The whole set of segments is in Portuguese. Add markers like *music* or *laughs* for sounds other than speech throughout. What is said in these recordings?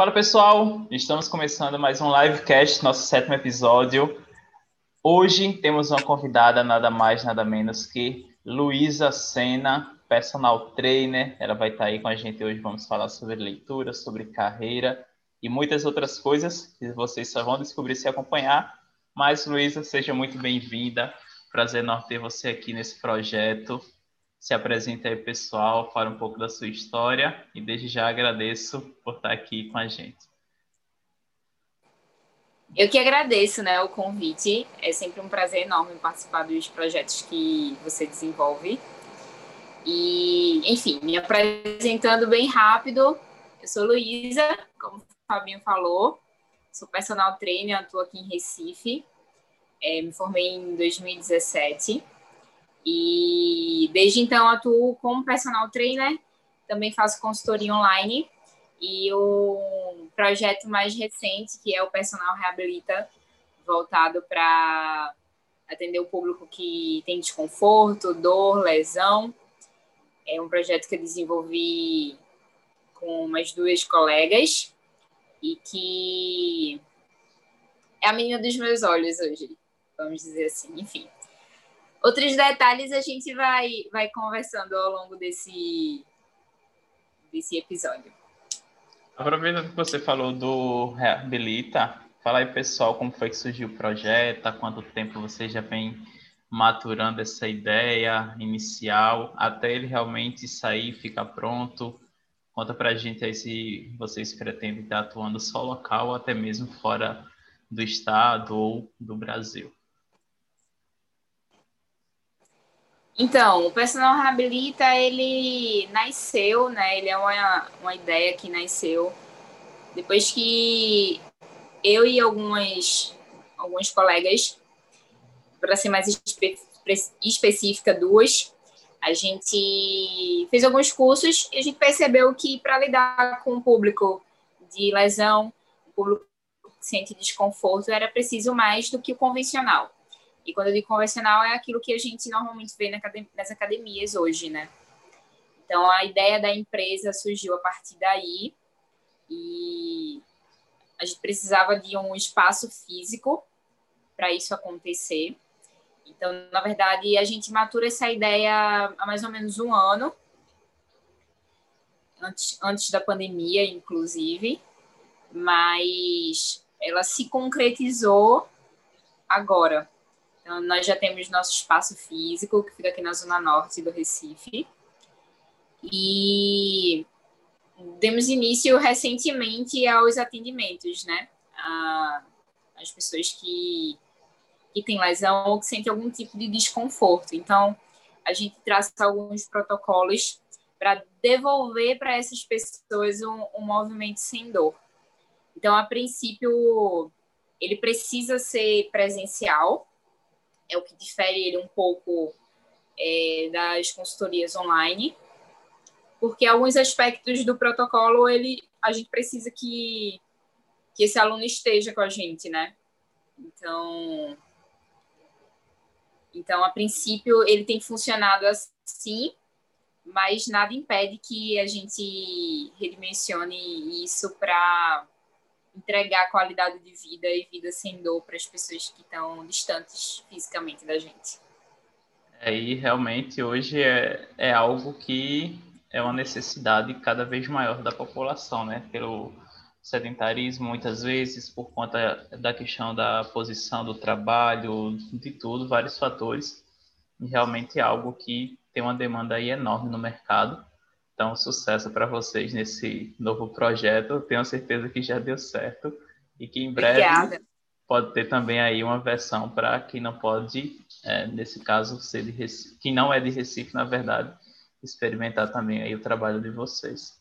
Fala pessoal, estamos começando mais um livecast, nosso sétimo episódio. Hoje temos uma convidada nada mais, nada menos que Luísa Sena, personal trainer. Ela vai estar aí com a gente hoje. Vamos falar sobre leitura, sobre carreira e muitas outras coisas que vocês só vão descobrir se acompanhar. Mas, Luísa, seja muito bem-vinda. Prazer enorme ter você aqui nesse projeto. Se apresenta aí, pessoal, fala um pouco da sua história e desde já agradeço por estar aqui com a gente. Eu que agradeço né, o convite. É sempre um prazer enorme participar dos projetos que você desenvolve. E, enfim, me apresentando bem rápido, eu sou Luísa, como o Fabinho falou, sou personal trainer, atuo aqui em Recife. É, me formei em 2017 e desde então atuo como personal trainer, também faço consultoria online e o projeto mais recente, que é o Personal Reabilita, voltado para atender o público que tem desconforto, dor, lesão. É um projeto que eu desenvolvi com umas duas colegas e que é a menina dos meus olhos hoje, vamos dizer assim. Enfim, outros detalhes a gente vai, vai conversando ao longo desse, desse episódio. Aproveitando que você falou do Reabilita, fala aí, pessoal, como foi que surgiu o projeto, há quanto tempo você já vem maturando essa ideia inicial, até ele realmente sair, ficar pronto. Conta pra gente aí se vocês pretendem estar atuando só local ou até mesmo fora do estado ou do Brasil. Então, o Personal Reabilita, ele nasceu, né? Ele é uma, uma ideia que nasceu depois que eu e algumas, alguns colegas, para ser mais espe específica, duas, a gente fez alguns cursos e a gente percebeu que para lidar com o público de lesão, o público que sente desconforto, era preciso mais do que o convencional. E quando eu digo convencional, é aquilo que a gente normalmente vê nas academias hoje, né? Então, a ideia da empresa surgiu a partir daí e a gente precisava de um espaço físico para isso acontecer. Então, na verdade, a gente matura essa ideia há mais ou menos um ano, antes, antes da pandemia, inclusive, mas ela se concretizou agora, então, nós já temos nosso espaço físico, que fica aqui na zona norte do Recife. E demos início recentemente aos atendimentos, né? as pessoas que, que têm lesão ou que sentem algum tipo de desconforto. Então, a gente traça alguns protocolos para devolver para essas pessoas um, um movimento sem dor. Então, a princípio, ele precisa ser presencial, é o que difere ele um pouco é, das consultorias online, porque alguns aspectos do protocolo ele a gente precisa que que esse aluno esteja com a gente, né? Então, então a princípio ele tem funcionado assim, mas nada impede que a gente redimensione isso para entregar qualidade de vida e vida sem dor para as pessoas que estão distantes fisicamente da gente. É, e realmente hoje é, é algo que é uma necessidade cada vez maior da população, né? Pelo sedentarismo, muitas vezes, por conta da questão da posição do trabalho, de tudo, vários fatores. E realmente é algo que tem uma demanda aí enorme no mercado. Então, sucesso para vocês nesse novo projeto. Tenho certeza que já deu certo e que em breve Obrigada. pode ter também aí uma versão para quem não pode, é, nesse caso, ser de Recife, quem não é de Recife, na verdade, experimentar também aí o trabalho de vocês.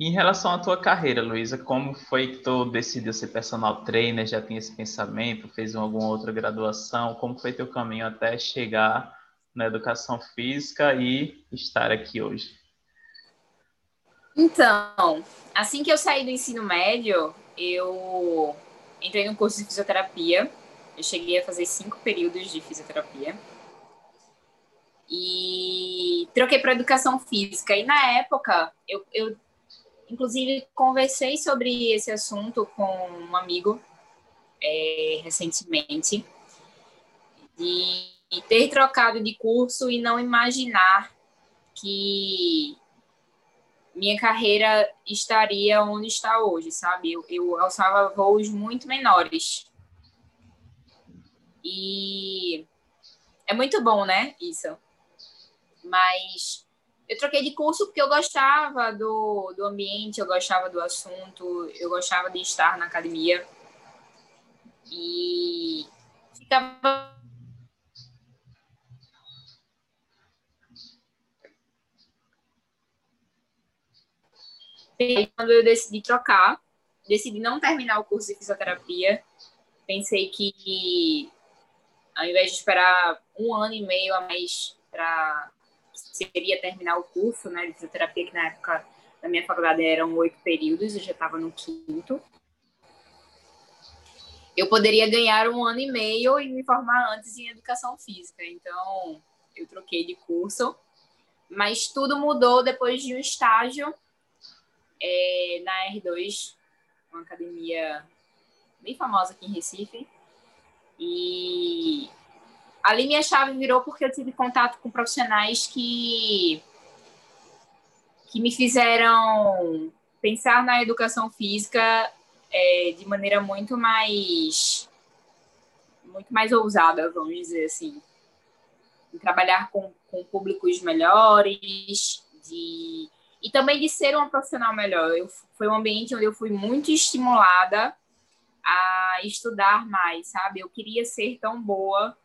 Em relação à tua carreira, Luísa, como foi que tu decidiu ser personal trainer? Já tinha esse pensamento? Fez alguma outra graduação? Como foi teu caminho até chegar na educação física e estar aqui hoje? Então, assim que eu saí do ensino médio, eu entrei no curso de fisioterapia. Eu cheguei a fazer cinco períodos de fisioterapia. E troquei para educação física. E na época, eu, eu inclusive, conversei sobre esse assunto com um amigo é, recentemente, ter trocado de curso e não imaginar que minha carreira estaria onde está hoje, sabe? Eu, eu alçava voos muito menores. E é muito bom, né? Isso. Mas eu troquei de curso porque eu gostava do, do ambiente, eu gostava do assunto, eu gostava de estar na academia. E ficava quando eu decidi trocar, decidi não terminar o curso de fisioterapia, pensei que ao invés de esperar um ano e meio a mais para seria terminar o curso né, de fisioterapia, que na época da minha faculdade eram oito períodos, eu já estava no quinto. Eu poderia ganhar um ano e meio e me formar antes em educação física. Então, eu troquei de curso. Mas tudo mudou depois de um estágio é, na R2, uma academia bem famosa aqui em Recife. E ali minha chave virou porque eu tive contato com profissionais que que me fizeram pensar na educação física é, de maneira muito mais muito mais ousada, vamos dizer assim, trabalhar com, com públicos melhores, de e também de ser uma profissional melhor. Eu, foi um ambiente onde eu fui muito estimulada a estudar mais, sabe? Eu queria ser tão boa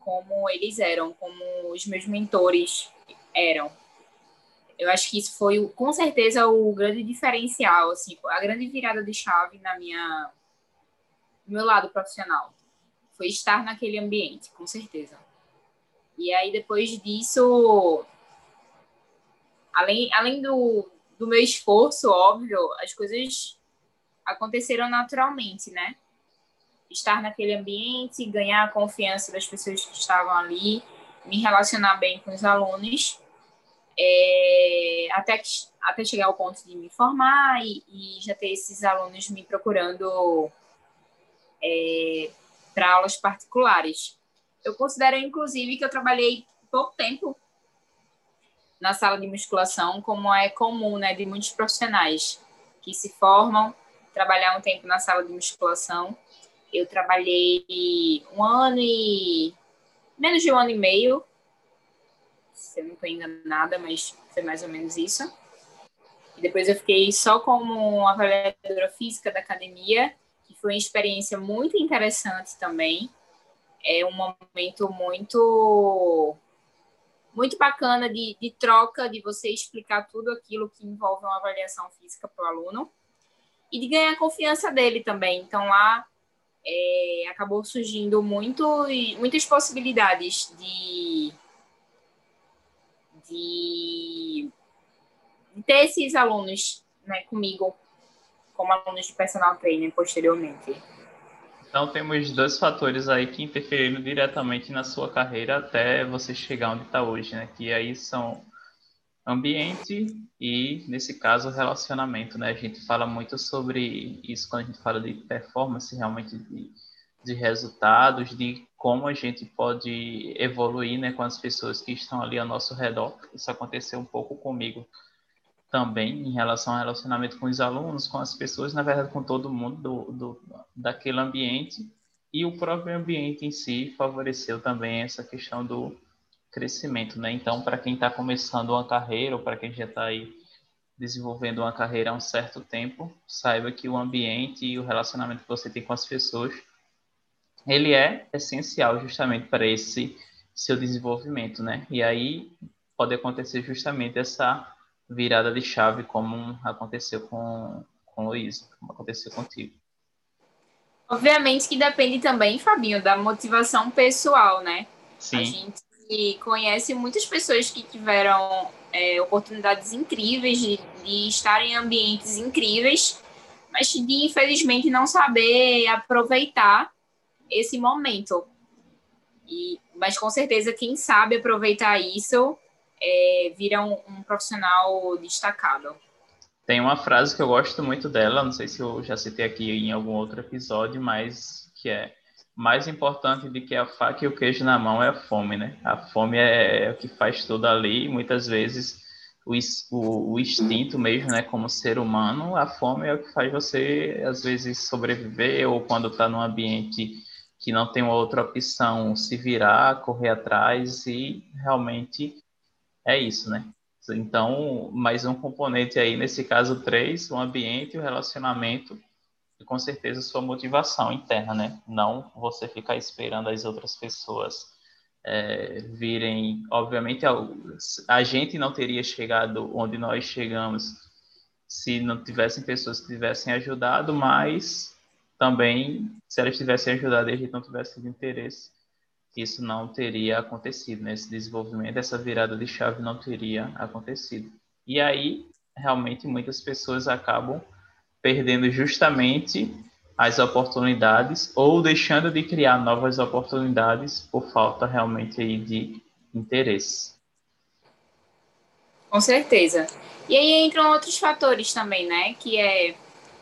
como eles eram, como os meus mentores eram. Eu acho que isso foi, com certeza, o grande diferencial, assim, a grande virada de chave na minha, no meu lado profissional. Foi estar naquele ambiente, com certeza. E aí, depois disso, além, além do, do meu esforço, óbvio, as coisas aconteceram naturalmente, né? Estar naquele ambiente, ganhar a confiança das pessoas que estavam ali, me relacionar bem com os alunos, é, até, que, até chegar ao ponto de me formar e, e já ter esses alunos me procurando é, para aulas particulares. Eu considero, inclusive, que eu trabalhei pouco tempo na sala de musculação, como é comum, né, de muitos profissionais que se formam, trabalhar um tempo na sala de musculação. Eu trabalhei um ano e menos de um ano e meio, se eu não estou enganada, mas foi mais ou menos isso. E depois eu fiquei só como avaliadora física da academia, que foi uma experiência muito interessante também. É um momento muito muito bacana de, de troca, de você explicar tudo aquilo que envolve uma avaliação física para o aluno e de ganhar a confiança dele também. Então lá é, acabou surgindo muito, muitas possibilidades de, de, de ter esses alunos né, comigo como alunos de personal trainer posteriormente. Então temos dois fatores aí que interferiram diretamente na sua carreira até você chegar onde está hoje, né? Que aí são ambiente e, nesse caso, relacionamento, né? A gente fala muito sobre isso quando a gente fala de performance, realmente de, de resultados, de como a gente pode evoluir, né, com as pessoas que estão ali ao nosso redor. Isso aconteceu um pouco comigo também em relação ao relacionamento com os alunos, com as pessoas, na verdade, com todo mundo do, do, daquele ambiente. E o próprio ambiente em si favoreceu também essa questão do crescimento, né? Então, para quem está começando uma carreira ou para quem já está aí desenvolvendo uma carreira há um certo tempo, saiba que o ambiente e o relacionamento que você tem com as pessoas, ele é essencial justamente para esse seu desenvolvimento, né? E aí pode acontecer justamente essa virada de chave como aconteceu com, com Luísa, como aconteceu contigo. Obviamente que depende também, Fabinho, da motivação pessoal, né? Sim. A gente conhece muitas pessoas que tiveram é, oportunidades incríveis de, de estar em ambientes incríveis, mas de infelizmente não saber aproveitar esse momento. E, mas com certeza quem sabe aproveitar isso é, vira um, um, profissional destacado. Tem uma frase que eu gosto muito dela, não sei se eu já citei aqui em algum outro episódio, mas que é mais importante do que a faca e o queijo na mão é a fome, né? A fome é, é o que faz tudo ali, muitas vezes o, o, o, instinto mesmo, né, como ser humano, a fome é o que faz você, às vezes, sobreviver, ou quando está num ambiente que não tem outra opção, se virar, correr atrás, e realmente é isso, né? Então, mais um componente aí, nesse caso, três, o ambiente, o relacionamento, e com certeza sua motivação interna, né? Não você ficar esperando as outras pessoas é, virem. Obviamente, a, gente não teria chegado onde nós chegamos se não tivessem pessoas que tivessem ajudado, mas também, se elas tivessem ajudado e a gente não tivesse interesse, isso não teria acontecido, né? Esse desenvolvimento, essa virada de chave não teria acontecido. E aí, realmente, muitas pessoas acabam perdendo justamente as oportunidades ou deixando de criar novas oportunidades por falta realmente aí de interesse. Com certeza. E aí entram outros fatores também, né? Que é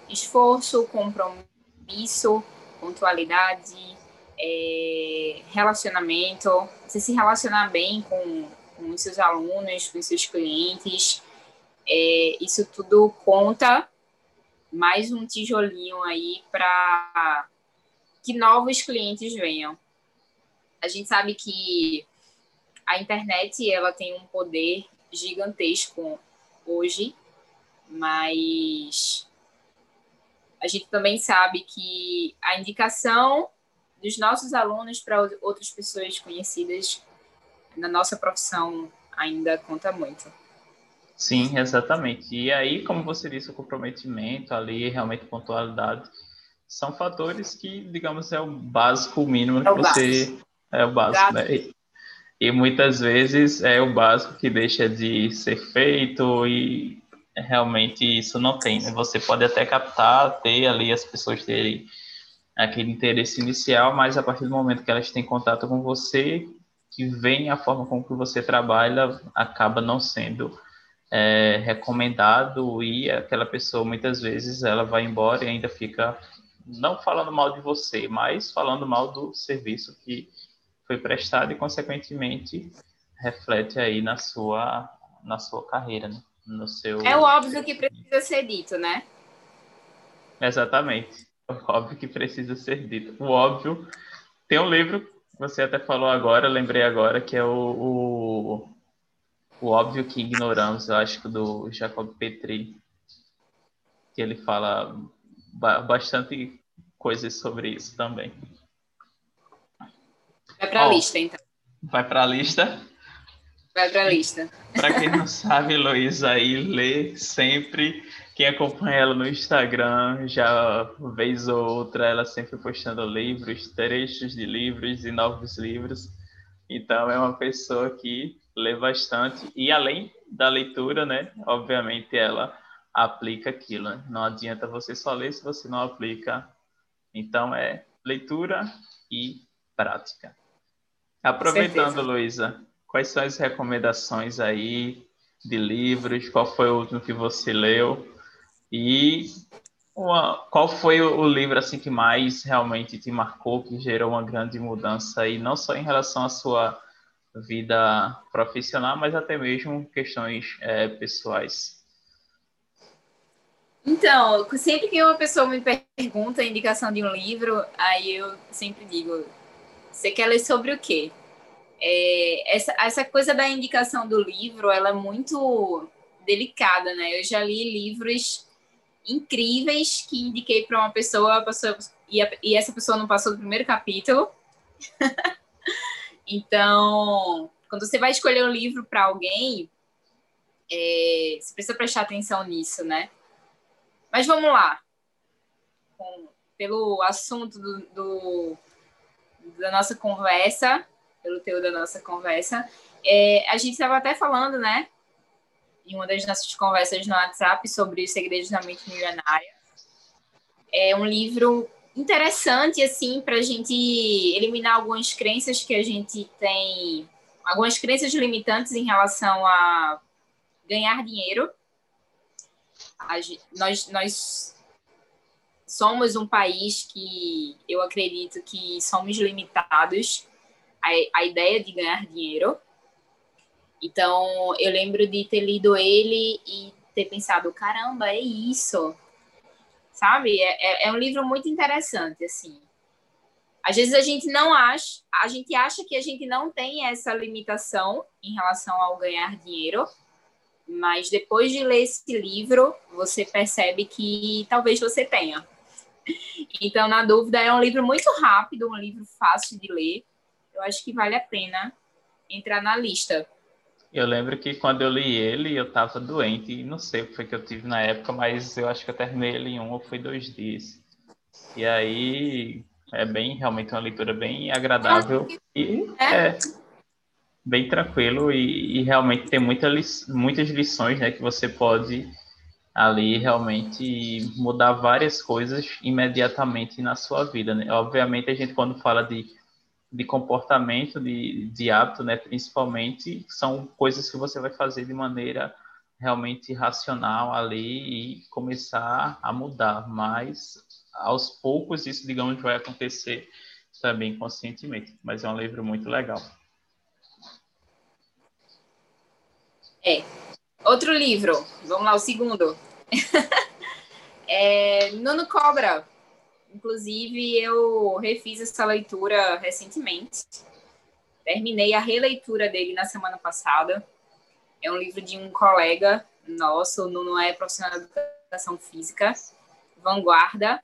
esforço, compromisso, pontualidade, é, relacionamento, você se relacionar bem com, com seus alunos, com seus clientes. É, isso tudo conta mais um tijolinho aí para que novos clientes venham. A gente sabe que a internet ela tem um poder gigantesco hoje, mas a gente também sabe que a indicação dos nossos alunos para outras pessoas conhecidas na nossa profissão ainda conta muito. Sim, exatamente. E aí, como você disse, o comprometimento ali, realmente pontualidade, são fatores que, digamos, é o básico, mínimo é o que você. Básico. É o básico, né? E, e muitas vezes é o básico que deixa de ser feito e realmente isso não tem. Né? Você pode até captar, ter ali as pessoas terem aquele interesse inicial, mas a partir do momento que elas têm contato com você, que vem a forma como que você trabalha, acaba não sendo é, recomendado e aquela pessoa muitas vezes ela vai embora e ainda fica não falando mal de você, mas falando mal do serviço que foi prestado e consequentemente reflete aí na sua na sua carreira, né? No seu É o óbvio que precisa ser dito, né? Exatamente. O *laughs* óbvio que precisa ser dito. O óbvio tem um livro você até falou agora, lembrei agora que é o, o o óbvio que ignoramos, eu acho que do Jacob Petri, que ele fala bastante coisas sobre isso também. Vai para a lista, então. Vai para a lista? Vai para a lista. Para quem não sabe, Luísa aí lê sempre. Quem acompanha ela no Instagram, já vez ou outra, ela sempre postando livros, trechos de livros e novos livros. Então, é uma pessoa que lê bastante e além da leitura, né, obviamente ela aplica aquilo. Né? Não adianta você só ler se você não aplica. Então é leitura e prática. Aproveitando, Luísa, quais são as recomendações aí de livros? Qual foi o último que você leu? E uma, qual foi o livro assim que mais realmente te marcou, que gerou uma grande mudança aí, não só em relação à sua vida profissional, mas até mesmo questões é, pessoais? Então, sempre que uma pessoa me pergunta a indicação de um livro, aí eu sempre digo: você quer ler sobre o quê? É, essa, essa coisa da indicação do livro, ela é muito delicada, né? Eu já li livros incríveis que indiquei para uma pessoa, pessoa e, a, e essa pessoa não passou do primeiro capítulo. *laughs* Então, quando você vai escolher um livro para alguém, é, você precisa prestar atenção nisso, né? Mas vamos lá. Com, pelo assunto do, do, da nossa conversa, pelo teu da nossa conversa, é, a gente estava até falando, né? Em uma das nossas conversas no WhatsApp sobre os segredos da mente milionária. É um livro interessante, assim, para a gente eliminar algumas crenças que a gente tem, algumas crenças limitantes em relação a ganhar dinheiro. nós, nós somos um país que eu acredito que somos limitados à, à ideia de ganhar dinheiro. Então, eu lembro de ter lido ele e ter pensado, caramba, é isso. Sabe? É, é, é um livro muito interessante, assim. Às vezes a gente não acha, a gente acha que a gente não tem essa limitação em relação ao ganhar dinheiro, mas depois de ler esse livro, você percebe que talvez você tenha. Então, na dúvida, é um livro muito rápido, um livro fácil de ler. Eu acho que vale a pena entrar na lista. Eu lembro que quando eu li ele, eu estava doente, e não sei o que foi que eu tive na época, mas eu acho que eu terminei ele em um ou foi dois dias. E aí é bem, realmente uma leitura bem agradável e é, é bem tranquilo e, e realmente tem muita li muitas lições né, que você pode ali realmente mudar várias coisas imediatamente na sua vida. Né? Obviamente, a gente, quando fala de, de comportamento, de, de hábito, né, principalmente, são coisas que você vai fazer de maneira realmente racional ali e começar a mudar, mas aos poucos isso, digamos, vai acontecer também conscientemente. Mas é um livro muito legal. É. Outro livro, vamos lá, o segundo. *laughs* é, Nuno Cobra. Inclusive, eu refiz essa leitura recentemente. Terminei a releitura dele na semana passada. É um livro de um colega nosso, o Nuno é profissional de educação física, vanguarda.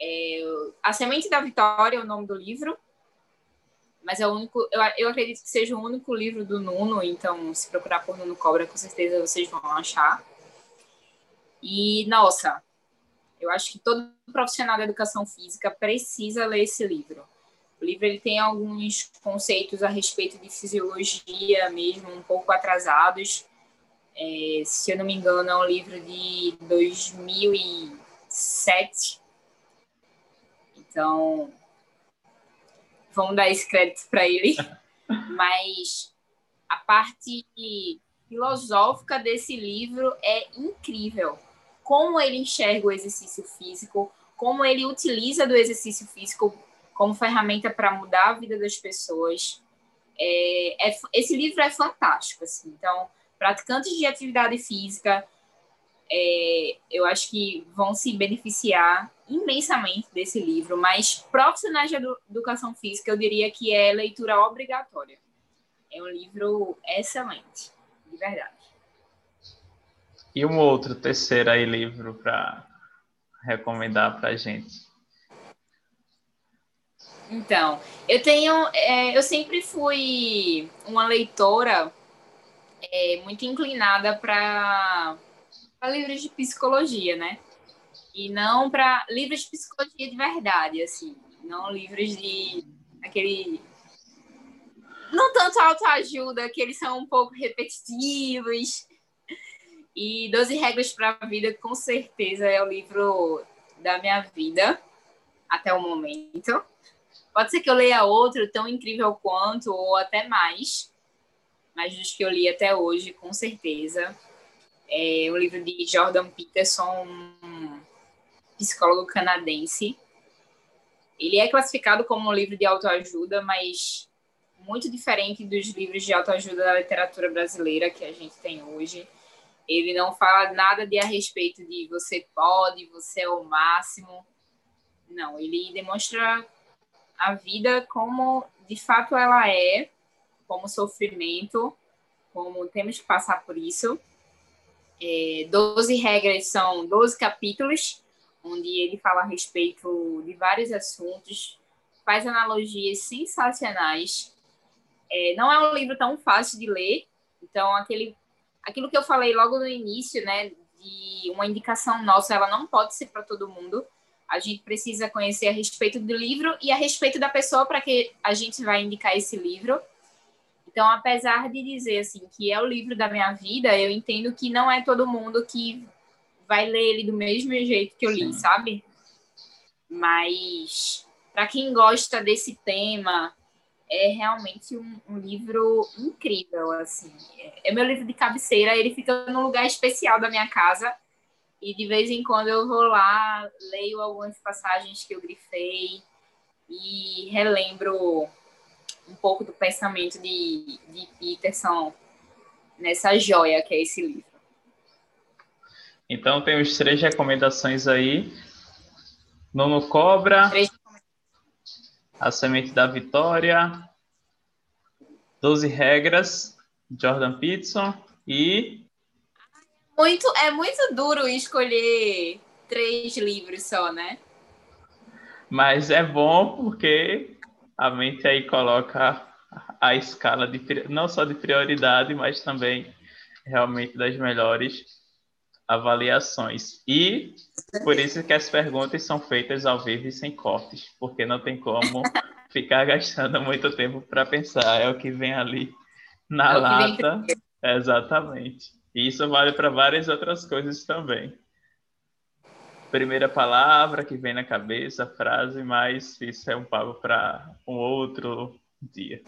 É, a Semente da Vitória é o nome do livro mas é o único, eu, eu acredito que seja o único livro do Nuno, então se procurar por Nuno Cobra, com certeza vocês vão achar. E, nossa, eu acho que todo profissional da educação física precisa ler esse livro. O livro ele tem alguns conceitos a respeito de fisiologia mesmo, um pouco atrasados. É, se eu não me engano, é um livro de 2007. Então, vamos dar esse crédito para ele, *laughs* mas a parte filosófica desse livro é incrível. Como ele enxerga o exercício físico, como ele utiliza do exercício físico como ferramenta para mudar a vida das pessoas. É, é, esse livro é fantástico. Assim. Então, praticantes de atividade física, é, eu acho que vão se beneficiar imensamente desse livro, mas profissionais de educação física, eu diria que é leitura obrigatória. É um livro excelente, de verdade. E um outro terceiro aí livro para recomendar para gente? Então, eu tenho, é, eu sempre fui uma leitora é, muito inclinada para livros de psicologia, né? E não para livros de psicologia de verdade, assim, não livros de aquele não tanto autoajuda, que eles são um pouco repetitivos. E 12 regras para a vida com certeza é o livro da minha vida até o momento. Pode ser que eu leia outro tão incrível quanto ou até mais, mas dos que eu li até hoje, com certeza. É um livro de Jordan Peterson, psicólogo canadense. Ele é classificado como um livro de autoajuda, mas muito diferente dos livros de autoajuda da literatura brasileira que a gente tem hoje. Ele não fala nada de a respeito de você pode, você é o máximo. Não, ele demonstra a vida como de fato ela é, como sofrimento, como temos que passar por isso. É, doze regras são 12 capítulos onde ele fala a respeito de vários assuntos, faz analogias sensacionais. É, não é um livro tão fácil de ler, então aquele, aquilo que eu falei logo no início, né, de uma indicação nossa, ela não pode ser para todo mundo. A gente precisa conhecer a respeito do livro e a respeito da pessoa para que a gente vai indicar esse livro. Então, apesar de dizer assim que é o livro da minha vida, eu entendo que não é todo mundo que vai ler ele do mesmo jeito que eu li, Sim. sabe? Mas para quem gosta desse tema, é realmente um, um, livro incrível, assim. É, é meu livro de cabeceira, ele fica num lugar especial da minha casa e de vez em quando eu vou lá, leio algumas passagens que eu grifei e relembro um pouco do pensamento de, de Peterson nessa joia que é esse livro. Então temos três recomendações aí. Nono Cobra, três... A Semente da Vitória, Doze Regras, Jordan Peterson e... Muito, é muito duro escolher três livros só, né? Mas é bom porque a mente aí coloca a escala de não só de prioridade, mas também realmente das melhores avaliações. E por isso que as perguntas são feitas ao vivo e sem cortes, porque não tem como *laughs* ficar gastando muito tempo para pensar, é o que vem ali na é lata. Exatamente. E isso vale para várias outras coisas também primeira palavra que vem na cabeça, frase, mas isso é um papo para um outro dia.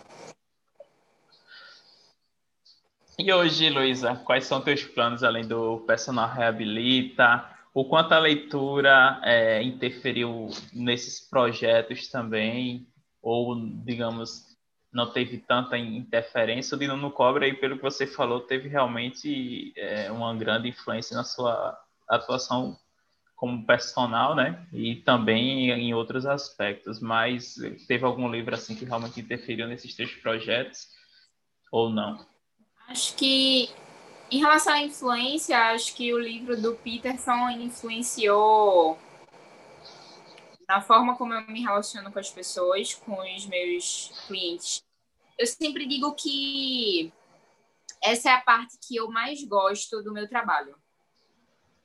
E hoje, Luísa, quais são teus planos além do Personal Reabilita? O quanto a leitura é, interferiu nesses projetos também? Ou, digamos, não teve tanta interferência? O Dino no Cobra, aí, pelo que você falou, teve realmente é, uma grande influência na sua atuação como personal, né? E também em outros aspectos. Mas teve algum livro assim que realmente interferiu nesses três projetos ou não? Acho que em relação à influência, acho que o livro do Peterson influenciou na forma como eu me relaciono com as pessoas, com os meus clientes. Eu sempre digo que essa é a parte que eu mais gosto do meu trabalho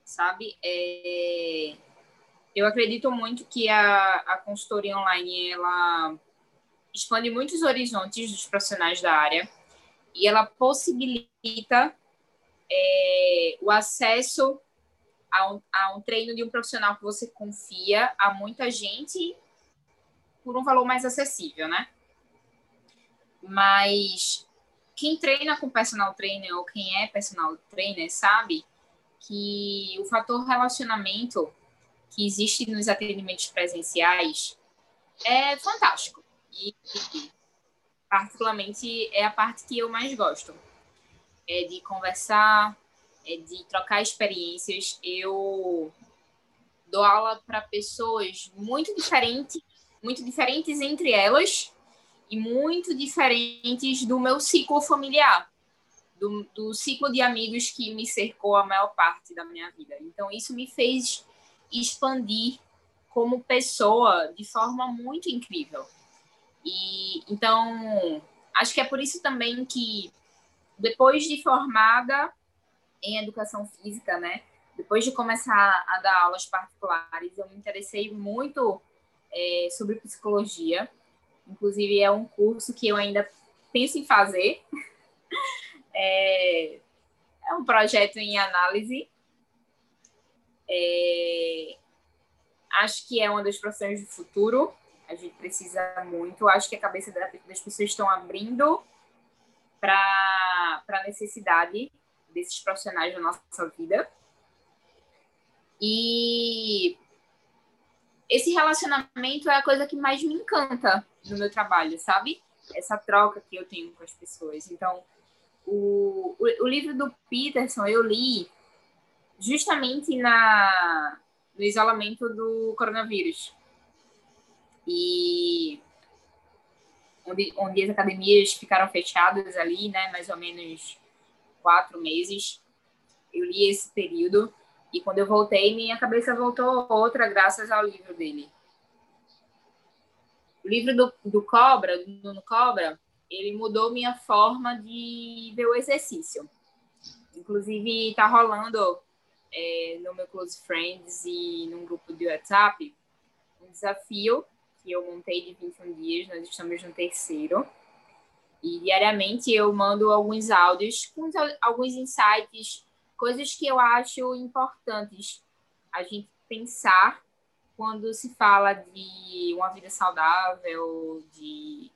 sabe? É... Eu acredito muito que a, a consultoria online ela expande muitos horizontes dos profissionais da área e ela possibilita é, o acesso a um, a um treino de um profissional que você confia a muita gente por um valor mais acessível, né? Mas quem treina com personal trainer ou quem é personal trainer sabe que o fator relacionamento que existe nos atendimentos presenciais é fantástico. E, particularmente, é a parte que eu mais gosto. É de conversar, é de trocar experiências. Eu dou aula para pessoas muito diferentes, muito diferentes entre elas e muito diferentes do meu ciclo familiar do, do ciclo de amigos que me cercou a maior parte da minha vida. Então, isso me fez expandir como pessoa de forma muito incrível. E então, acho que é por isso também que depois de formada em educação física, né, depois de começar a dar aulas particulares, eu me interessei muito é, sobre psicologia. Inclusive, é um curso que eu ainda penso em fazer. *laughs* É, é um projeto em análise. É, acho que é uma das profissões do futuro. A gente precisa muito. Acho que a cabeça das pessoas estão abrindo para a necessidade desses profissionais na nossa vida. E esse relacionamento é a coisa que mais me encanta no meu trabalho, sabe? Essa troca que eu tenho com as pessoas. Então, o, o, o livro do Peterson eu li justamente na, no isolamento do coronavírus. E onde, onde as academias ficaram fechadas ali, né, mais ou menos quatro meses. Eu li esse período e quando eu voltei, minha cabeça voltou outra graças ao livro dele. O livro do, do Cobra, do Cobra, ele mudou minha forma de ver o exercício. Inclusive, está rolando é, no meu Close Friends e num grupo de WhatsApp um desafio que eu montei de 21 dias, nós estamos no terceiro. E diariamente eu mando alguns áudios com alguns insights, coisas que eu acho importantes a gente pensar quando se fala de uma vida saudável, de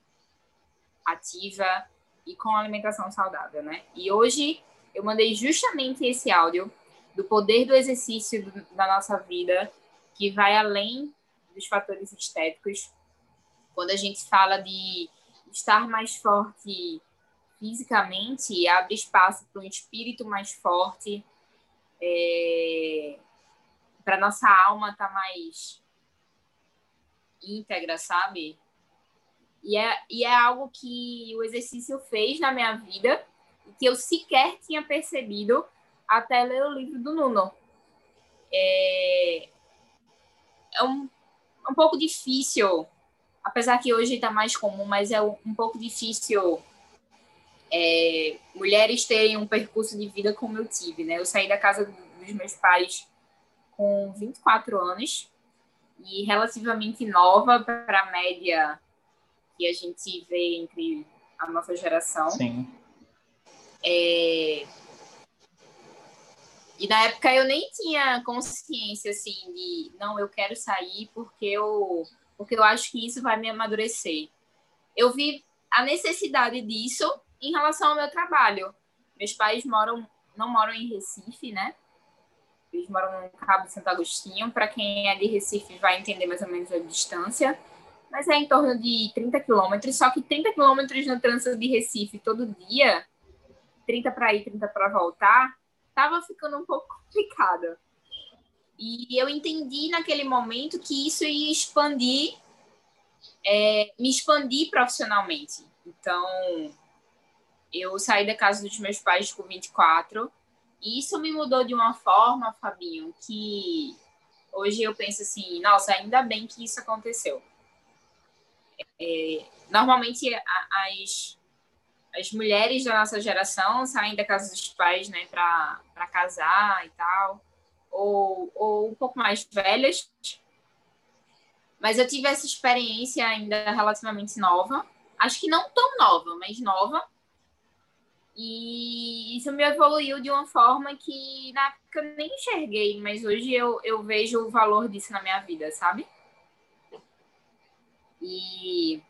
ativa e com alimentação saudável, né? E hoje eu mandei justamente esse áudio do poder do exercício da nossa vida, que vai além dos fatores estéticos. Quando a gente fala de estar mais forte fisicamente, abre espaço para um espírito mais forte, é, para nossa alma estar tá mais íntegra, sabe? E é, e é algo que o exercício fez na minha vida e que eu sequer tinha percebido até ler o livro do Nuno. É, é um, um pouco difícil, apesar que hoje está mais comum, mas é um pouco difícil é, mulheres terem um percurso de vida como eu tive, né? Eu saí da casa dos meus pais com 24 anos e relativamente nova para a média que a gente vê entre a nossa geração. Sim. É, e na época eu nem tinha consciência assim de não, eu quero sair porque eu porque eu acho que isso vai me amadurecer. Eu vi a necessidade disso em relação ao meu trabalho. Meus pais moram não moram em Recife, né? Eles moram no Cabo de Santo Agostinho. Para quem é de Recife vai entender mais ou menos a distância. Mas é em torno de 30 quilômetros. Só que 30 quilômetros no trânsito de Recife todo dia, 30 para ir, 30 para voltar, estava ficando um pouco *laughs* complicada. E eu entendi naquele momento que isso ia expandir, é, me expandir profissionalmente. Então, eu saí da casa dos meus pais com 24, e isso me mudou de uma forma, Fabinho, que hoje eu penso assim, nossa, ainda bem que isso aconteceu. É, normalmente as as mulheres da nossa geração saem da casa dos pais, né, para casar e tal, ou, ou um pouco mais velhas. Mas eu tive essa experiência ainda relativamente nova, acho que não tão nova, mas nova. E isso me evoluiu de uma forma que na época eu nem enxerguei, mas hoje eu, eu vejo o valor disso na minha vida, sabe? E,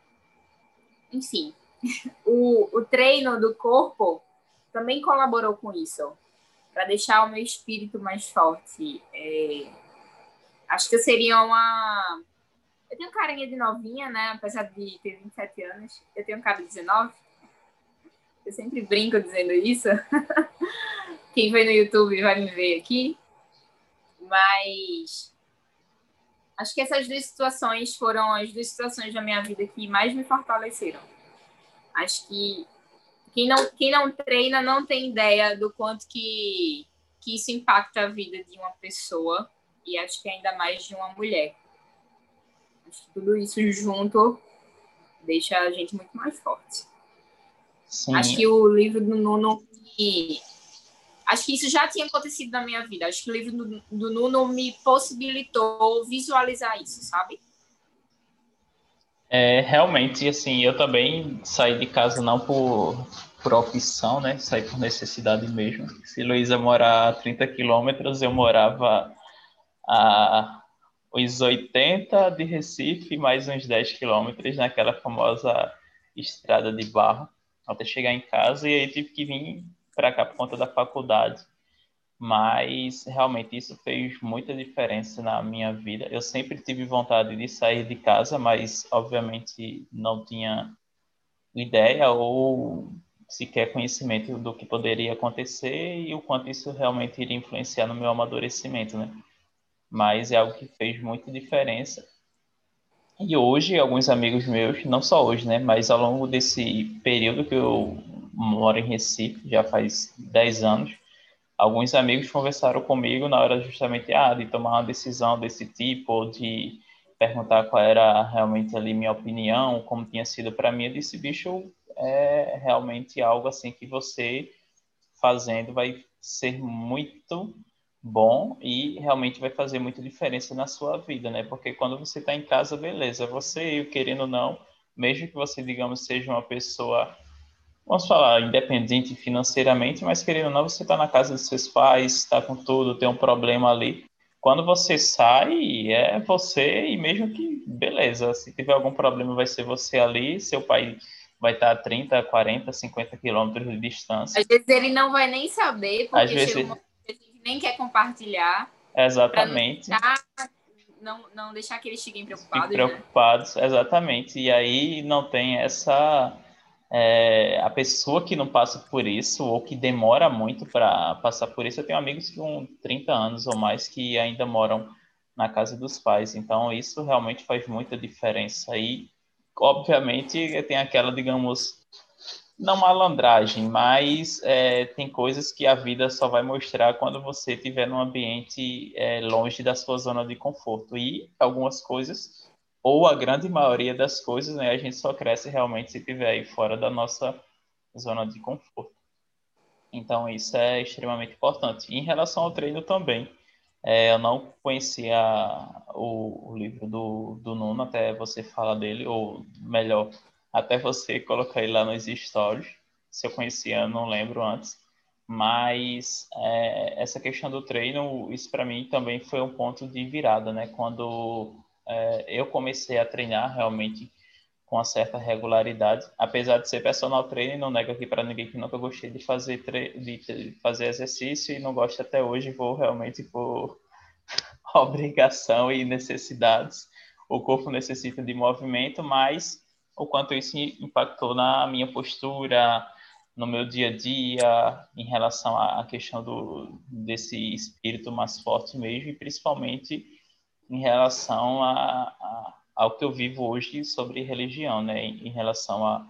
enfim, *laughs* o, o treino do corpo também colaborou com isso, para deixar o meu espírito mais forte. É, acho que eu seria uma. Eu tenho carinha de novinha, né? Apesar de ter 27 anos, eu tenho cara de 19. Eu sempre brinco dizendo isso. *laughs* Quem vê no YouTube vai me ver aqui. Mas acho que essas duas situações foram as duas situações da minha vida que mais me fortaleceram. Acho que quem não, quem não treina não tem ideia do quanto que, que isso impacta a vida de uma pessoa e acho que ainda mais de uma mulher. Acho que tudo isso junto deixa a gente muito mais forte. Sim. Acho que o livro do Nuno acho que isso já tinha acontecido na minha vida. Acho que o livro do, do Nuno me possibilitou visualizar isso, sabe? É, realmente, assim, eu também saí de casa não por, por opção, né? Saí por necessidade mesmo. Se Luísa morar a 30 quilômetros, eu morava a uns 80 de Recife, mais uns 10 quilômetros naquela famosa estrada de barro, até chegar em casa, e aí tive que vir para cá por conta da faculdade mas realmente isso fez muita diferença na minha vida. Eu sempre tive vontade de sair de casa, mas obviamente não tinha ideia ou sequer conhecimento do que poderia acontecer e o quanto isso realmente iria influenciar no meu amadurecimento, né? Mas é algo que fez muita diferença. E hoje, alguns amigos meus, não só hoje, né? Mas ao longo desse período que eu moro em Recife, já faz 10 anos, alguns amigos conversaram comigo na hora justamente ah, de tomar uma decisão desse tipo, de perguntar qual era realmente ali minha opinião, como tinha sido para mim. Eu disse, bicho, é realmente algo assim que você fazendo vai ser muito bom e realmente vai fazer muita diferença na sua vida, né? Porque quando você está em casa, beleza, você, querendo ou não, mesmo que você, digamos, seja uma pessoa vamos falar, independente financeiramente, mas querendo ou não, você está na casa dos seus pais, está com tudo, tem um problema ali. Quando você sai, é você e mesmo que, beleza, se tiver algum problema vai ser você ali, seu pai vai estar a 30, 40, 50 quilômetros de distância. Às vezes ele não vai nem saber, porque Às vezes... chega um a gente nem quer compartilhar. Exatamente. Não deixar, não, não deixar que eles fiquem preocupados. Fiquem né? preocupados, né? exatamente. E aí não tem essa. É, a pessoa que não passa por isso ou que demora muito para passar por isso, eu tenho amigos com 30 anos ou mais que ainda moram na casa dos pais, então isso realmente faz muita diferença. E, obviamente, tem aquela, digamos, não malandragem, mas é, tem coisas que a vida só vai mostrar quando você estiver num ambiente é, longe da sua zona de conforto. E algumas coisas, ou a grande maioria das coisas, né, a gente só cresce realmente se estiver aí fora da nossa zona de conforto. Então, isso é extremamente importante. Em relação ao treino também, é, eu não conhecia o, o livro do, do Nuno, até você falar dele, ou melhor, até você colocar ele lá nos stories. Se eu conhecia, não lembro antes. Mas é, essa questão do treino, isso para mim também foi um ponto de virada, né? Quando é, eu comecei a treinar realmente com uma certa regularidade, apesar de ser personal trainer, não nego aqui para ninguém que nunca gostei de fazer de fazer exercício e não gosto até hoje, vou realmente por *laughs* obrigação e necessidades. O corpo necessita de movimento, mas o quanto isso impactou na minha postura, no meu dia a dia, em relação à questão do, desse espírito mais forte mesmo, e principalmente em relação a, a, ao que eu vivo hoje sobre religião, né? Em, relação a,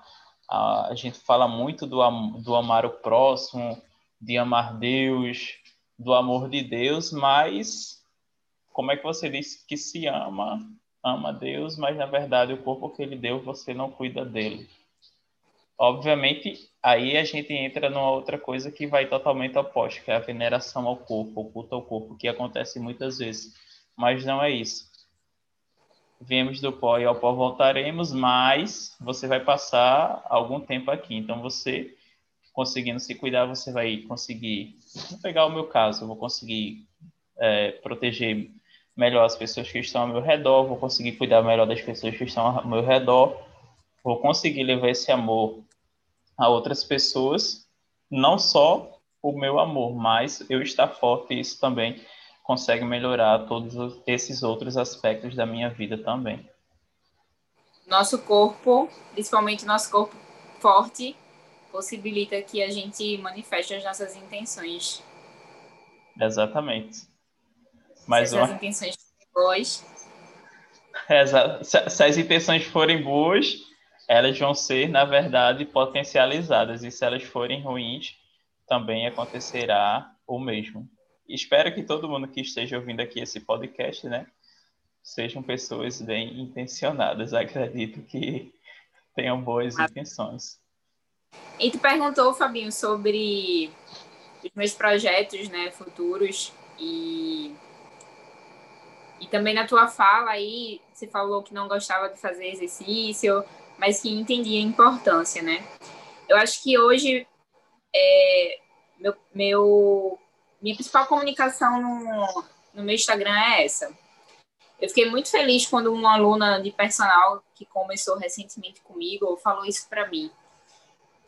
a, a gente fala muito do, do amar o próximo, de amar Deus, do amor de Deus, mas como é que você diz que se ama ama Deus, mas na verdade o corpo que ele deu você não cuida dele. Obviamente, aí a gente entra numa outra coisa que vai totalmente oposta, que é a veneração ao corpo, o culto ao corpo, que acontece muitas vezes. Mas não é isso. Viemos do pó e ao pó voltaremos, mas você vai passar algum tempo aqui. Então, você, conseguindo se cuidar, você vai conseguir. Vou pegar o meu caso, eu vou conseguir é, proteger melhor as pessoas que estão ao meu redor, vou conseguir cuidar melhor das pessoas que estão ao meu redor, vou conseguir levar esse amor a outras pessoas, não só o meu amor, mas eu estar forte, isso também consegue melhorar todos esses outros aspectos da minha vida também. Nosso corpo, principalmente nosso corpo forte, possibilita que a gente manifeste as nossas intenções. Exatamente. Mas se uma... as intenções forem boas. Exato. Se, se as intenções forem boas, elas vão ser, na verdade, potencializadas. E se elas forem ruins, também acontecerá o mesmo. Espero que todo mundo que esteja ouvindo aqui esse podcast, né, sejam pessoas bem intencionadas. *laughs* Acredito que tenham boas ah. intenções. E tu perguntou, Fabinho, sobre os meus projetos, né, futuros e e também na tua fala aí, você falou que não gostava de fazer exercício, mas que entendia a importância, né? Eu acho que hoje é, meu, meu, minha principal comunicação no, no meu Instagram é essa. Eu fiquei muito feliz quando uma aluna de personal que começou recentemente comigo falou isso para mim,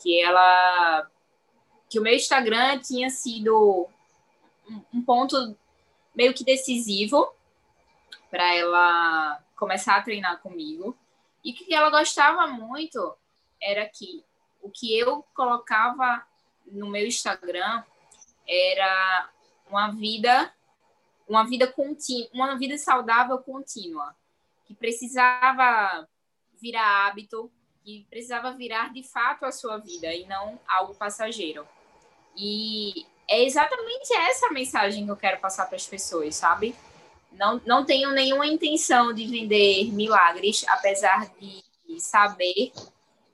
que ela que o meu Instagram tinha sido um, ponto meio que decisivo para ela começar a treinar comigo. E que ela gostava muito era que o que eu colocava no meu Instagram era uma vida uma vida contínua, uma vida saudável contínua, que precisava virar hábito, que precisava virar de fato a sua vida e não algo passageiro. E é exatamente essa mensagem que eu quero passar para as pessoas, sabe? Não, não tenho nenhuma intenção de vender milagres, apesar de saber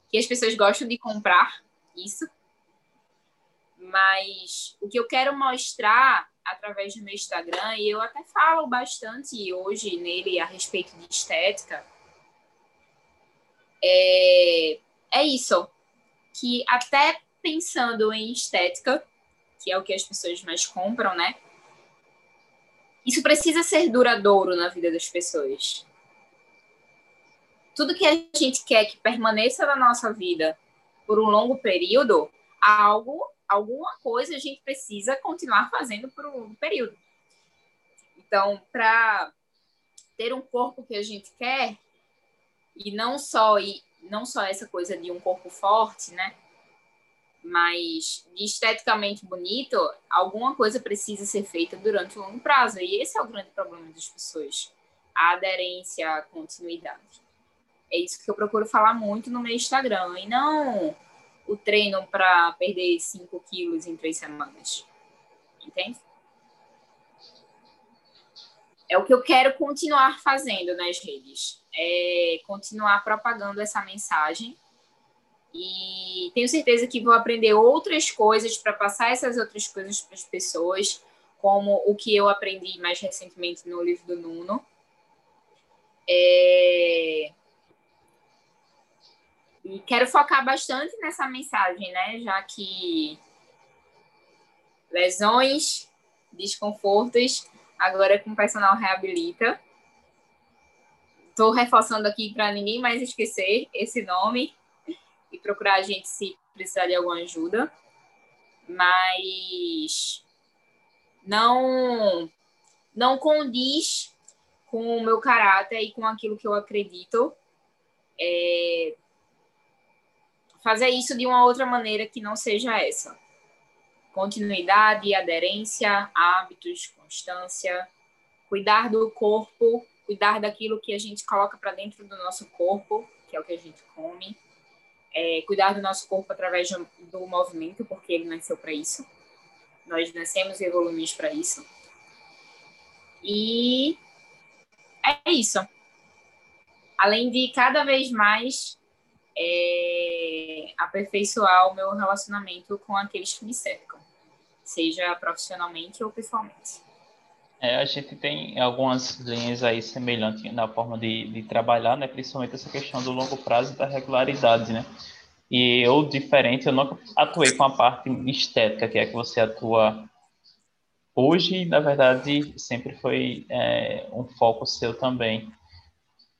que as pessoas gostam de comprar isso. Mas o que eu quero mostrar através do meu Instagram, e eu até falo bastante hoje nele a respeito de estética, é, é isso. Que até pensando em estética, que é o que as pessoas mais compram, né? Isso precisa ser duradouro na vida das pessoas. tudo que a gente quer que permaneça na nossa vida por um longo período, algo, alguma coisa a gente precisa continuar fazendo por um período. Então, para ter um corpo que a gente quer e não só e não só essa coisa de um corpo forte, né? Mas esteticamente bonito, alguma coisa precisa ser feita durante o longo prazo. E esse é o grande problema das pessoas: a aderência, a continuidade. É isso que eu procuro falar muito no meu Instagram. E não o treino para perder 5 quilos em três semanas. Entende? É o que eu quero continuar fazendo nas redes. É continuar propagando essa mensagem. E tenho certeza que vou aprender outras coisas para passar essas outras coisas para as pessoas, como o que eu aprendi mais recentemente no livro do Nuno. É... E quero focar bastante nessa mensagem, né? Já que lesões, desconfortos, agora com personal reabilita. Estou reforçando aqui para ninguém mais esquecer esse nome e procurar a gente se precisar de alguma ajuda. Mas não não condiz com o meu caráter e com aquilo que eu acredito. É, fazer isso de uma outra maneira que não seja essa. Continuidade, aderência, hábitos, constância, cuidar do corpo, cuidar daquilo que a gente coloca para dentro do nosso corpo, que é o que a gente come, é, cuidar do nosso corpo através do movimento, porque ele nasceu para isso. Nós nascemos e evoluímos para isso. E é isso. Além de cada vez mais é, aperfeiçoar o meu relacionamento com aqueles que me cercam, seja profissionalmente ou pessoalmente. É, a gente tem algumas linhas aí semelhantes na forma de, de trabalhar, né? principalmente essa questão do longo prazo e da regularidade, né? E eu, diferente, eu nunca atuei com a parte estética, que é que você atua hoje, na verdade, sempre foi é, um foco seu também.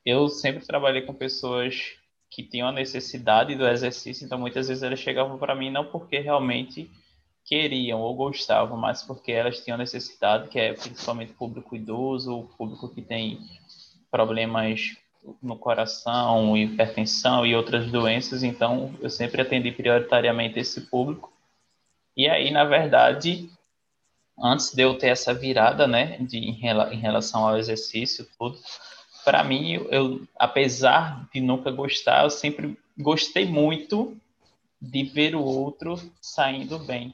Eu sempre trabalhei com pessoas que tinham a necessidade do exercício, então muitas vezes elas chegavam para mim não porque realmente queriam ou gostavam, mas porque elas tinham necessidade, que é principalmente público idoso, público que tem problemas no coração, hipertensão e outras doenças, então eu sempre atendi prioritariamente esse público. E aí, na verdade, antes de eu ter essa virada, né, de, em, relação ao exercício, tudo, para mim, eu, apesar de nunca gostar, eu sempre gostei muito de ver o outro saindo bem.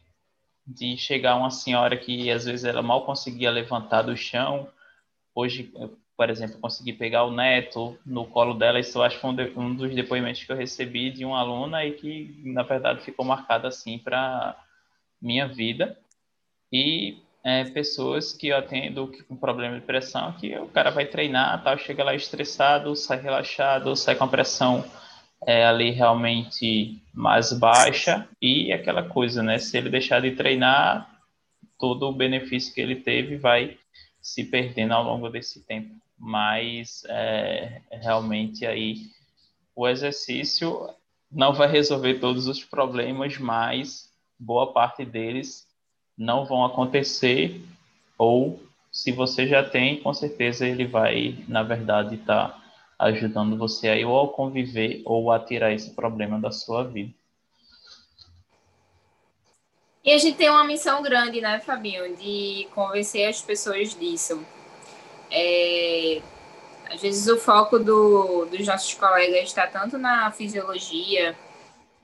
De chegar uma senhora que às vezes ela mal conseguia levantar do chão, hoje, por exemplo, consegui pegar o neto no colo dela, isso eu acho que foi um, dos depoimentos que eu recebi de uma aluna e que, na verdade, ficou marcado assim para minha vida. E é, pessoas que eu atendo com problema de pressão, que o cara vai treinar, tal, chega lá estressado, sai relaxado, sai com a pressão é, ali realmente mais baixa e aquela coisa, né? Se ele deixar de treinar, todo o benefício que ele teve vai se perdendo ao longo desse tempo. Mas é, realmente aí o exercício não vai resolver todos os problemas, mas boa parte deles não vão acontecer, ou se você já tem, com certeza ele vai, na verdade, estar tá ajudando você aí ou a conviver ou a tirar esse problema da sua vida. E a gente tem uma missão grande, né, Fabinho, de convencer as pessoas disso. É, às vezes o foco do, dos nossos colegas está tanto na fisiologia,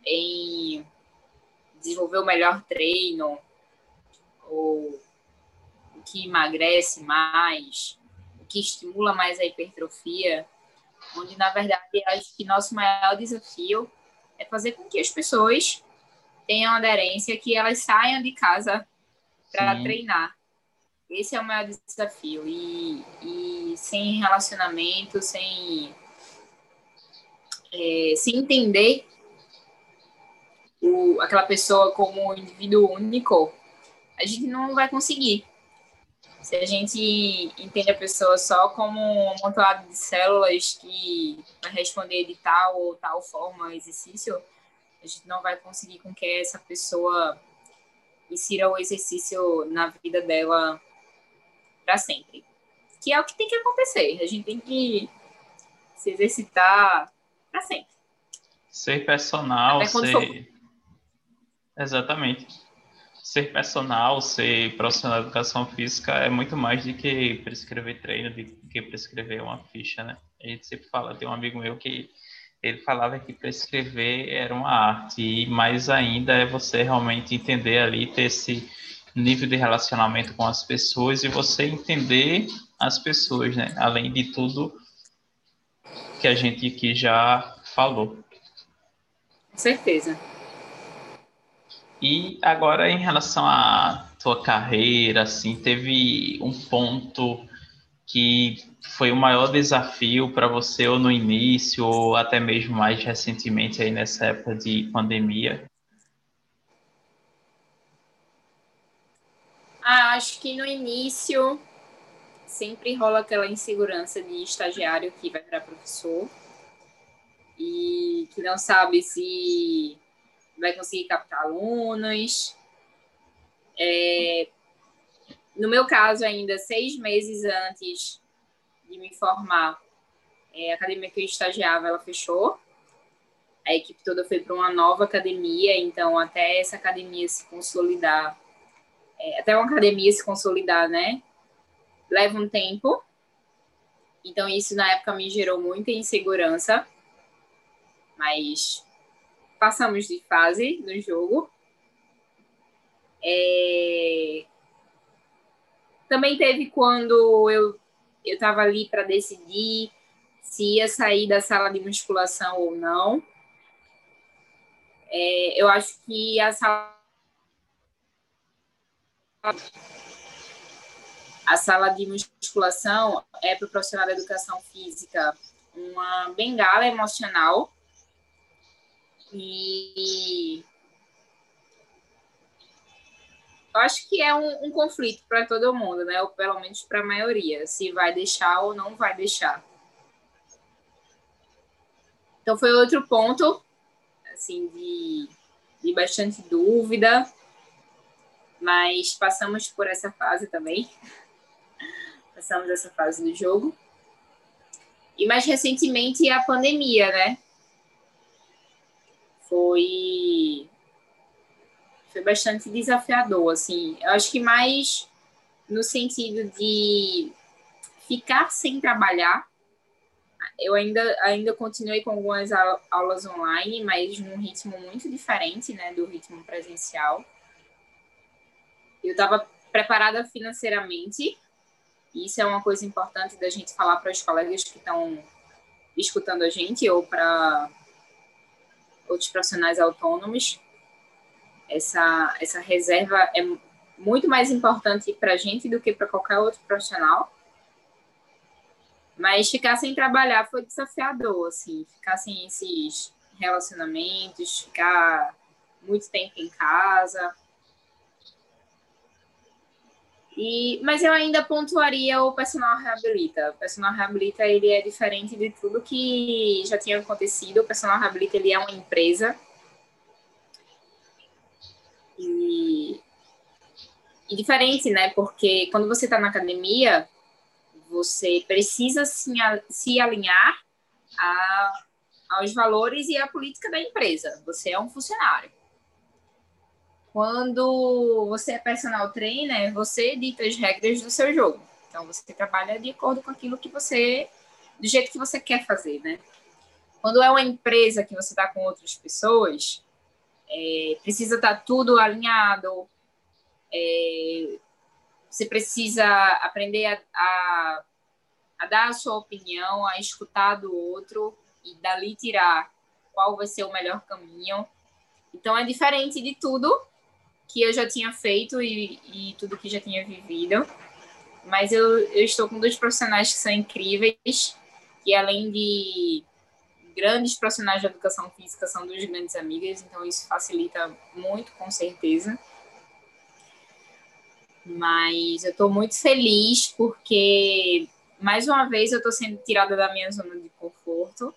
em desenvolver o melhor treino, ou o que emagrece mais, o que estimula mais a hipertrofia, onde na verdade acho que nosso maior desafio é fazer com que as pessoas tenham aderência, que elas saiam de casa para treinar. Esse é o maior desafio. E, e sem relacionamento, sem, é, sem entender o, aquela pessoa como um indivíduo único, a gente não vai conseguir. Se a gente entende a pessoa só como um amontoado de células que vai responder de tal ou tal forma exercício, a gente não vai conseguir com que essa pessoa insira o exercício na vida dela para sempre. Que é o que tem que acontecer. A gente tem que se exercitar para sempre. Ser personal, ser... For... Exatamente. Ser personal, ser profissional de educação física é muito mais do que prescrever treino, do que prescrever uma ficha, né? A gente sempre fala, tem um amigo meu que ele falava que prescrever era uma arte, e mais ainda é você realmente entender ali, ter esse nível de relacionamento com as pessoas e você entender as pessoas, né? Além de tudo que a gente aqui já falou. Com certeza. E agora em relação à tua carreira, assim, teve um ponto que foi o maior desafio para você ou no início ou até mesmo mais recentemente aí nessa época de pandemia? Ah, acho que no início sempre rola aquela insegurança de estagiário que vai para professor e que não sabe se vai conseguir captar alunos. É, no meu caso, ainda seis meses antes de me formar, é, a academia que eu estagiava, ela fechou. A equipe toda foi para uma nova academia, então até essa academia se consolidar, é, até uma academia se consolidar, né? leva um tempo. Então, isso na época me gerou muita insegurança. Mas passamos de fase no jogo. É... Também teve quando eu eu estava ali para decidir se ia sair da sala de musculação ou não. É, eu acho que a sala a sala de musculação é para o profissional da educação física uma bengala emocional e eu acho que é um, um conflito para todo mundo, né? Ou pelo menos para a maioria, se vai deixar ou não vai deixar. Então foi outro ponto, assim, de, de bastante dúvida, mas passamos por essa fase também *laughs* passamos essa fase do jogo. E mais recentemente a pandemia, né? Foi foi bastante desafiador, assim. Eu acho que mais no sentido de ficar sem trabalhar. Eu ainda, ainda continuei com algumas aulas online, mas num ritmo muito diferente, né, do ritmo presencial. Eu estava preparada financeiramente isso é uma coisa importante da gente falar para os colegas que estão escutando a gente ou para outros profissionais autônomos. Essa, essa reserva é muito mais importante para a gente do que para qualquer outro profissional. Mas ficar sem trabalhar foi desafiador, assim, ficar sem esses relacionamentos, ficar muito tempo em casa, e, mas eu ainda pontuaria o personal reabilita. O personal reabilita ele é diferente de tudo que já tinha acontecido. O personal reabilita ele é uma empresa e, e diferente, né? Porque quando você está na academia, você precisa se, se alinhar a, aos valores e à política da empresa. Você é um funcionário. Quando você é personal trainer, você dita as regras do seu jogo. Então, você trabalha de acordo com aquilo que você, do jeito que você quer fazer, né? Quando é uma empresa que você está com outras pessoas, é, precisa estar tá tudo alinhado, é, você precisa aprender a, a, a, dar a sua opinião, a escutar do outro e dali tirar qual vai ser o melhor caminho. Então é diferente de tudo que eu já tinha feito e, e tudo que já tinha vivido. Mas eu, eu estou com dois profissionais que são incríveis, que além de grandes profissionais de educação física, são duas grandes amigas, então isso facilita muito, com certeza. Mas eu estou muito feliz porque, mais uma vez, eu estou sendo tirada da minha zona de conforto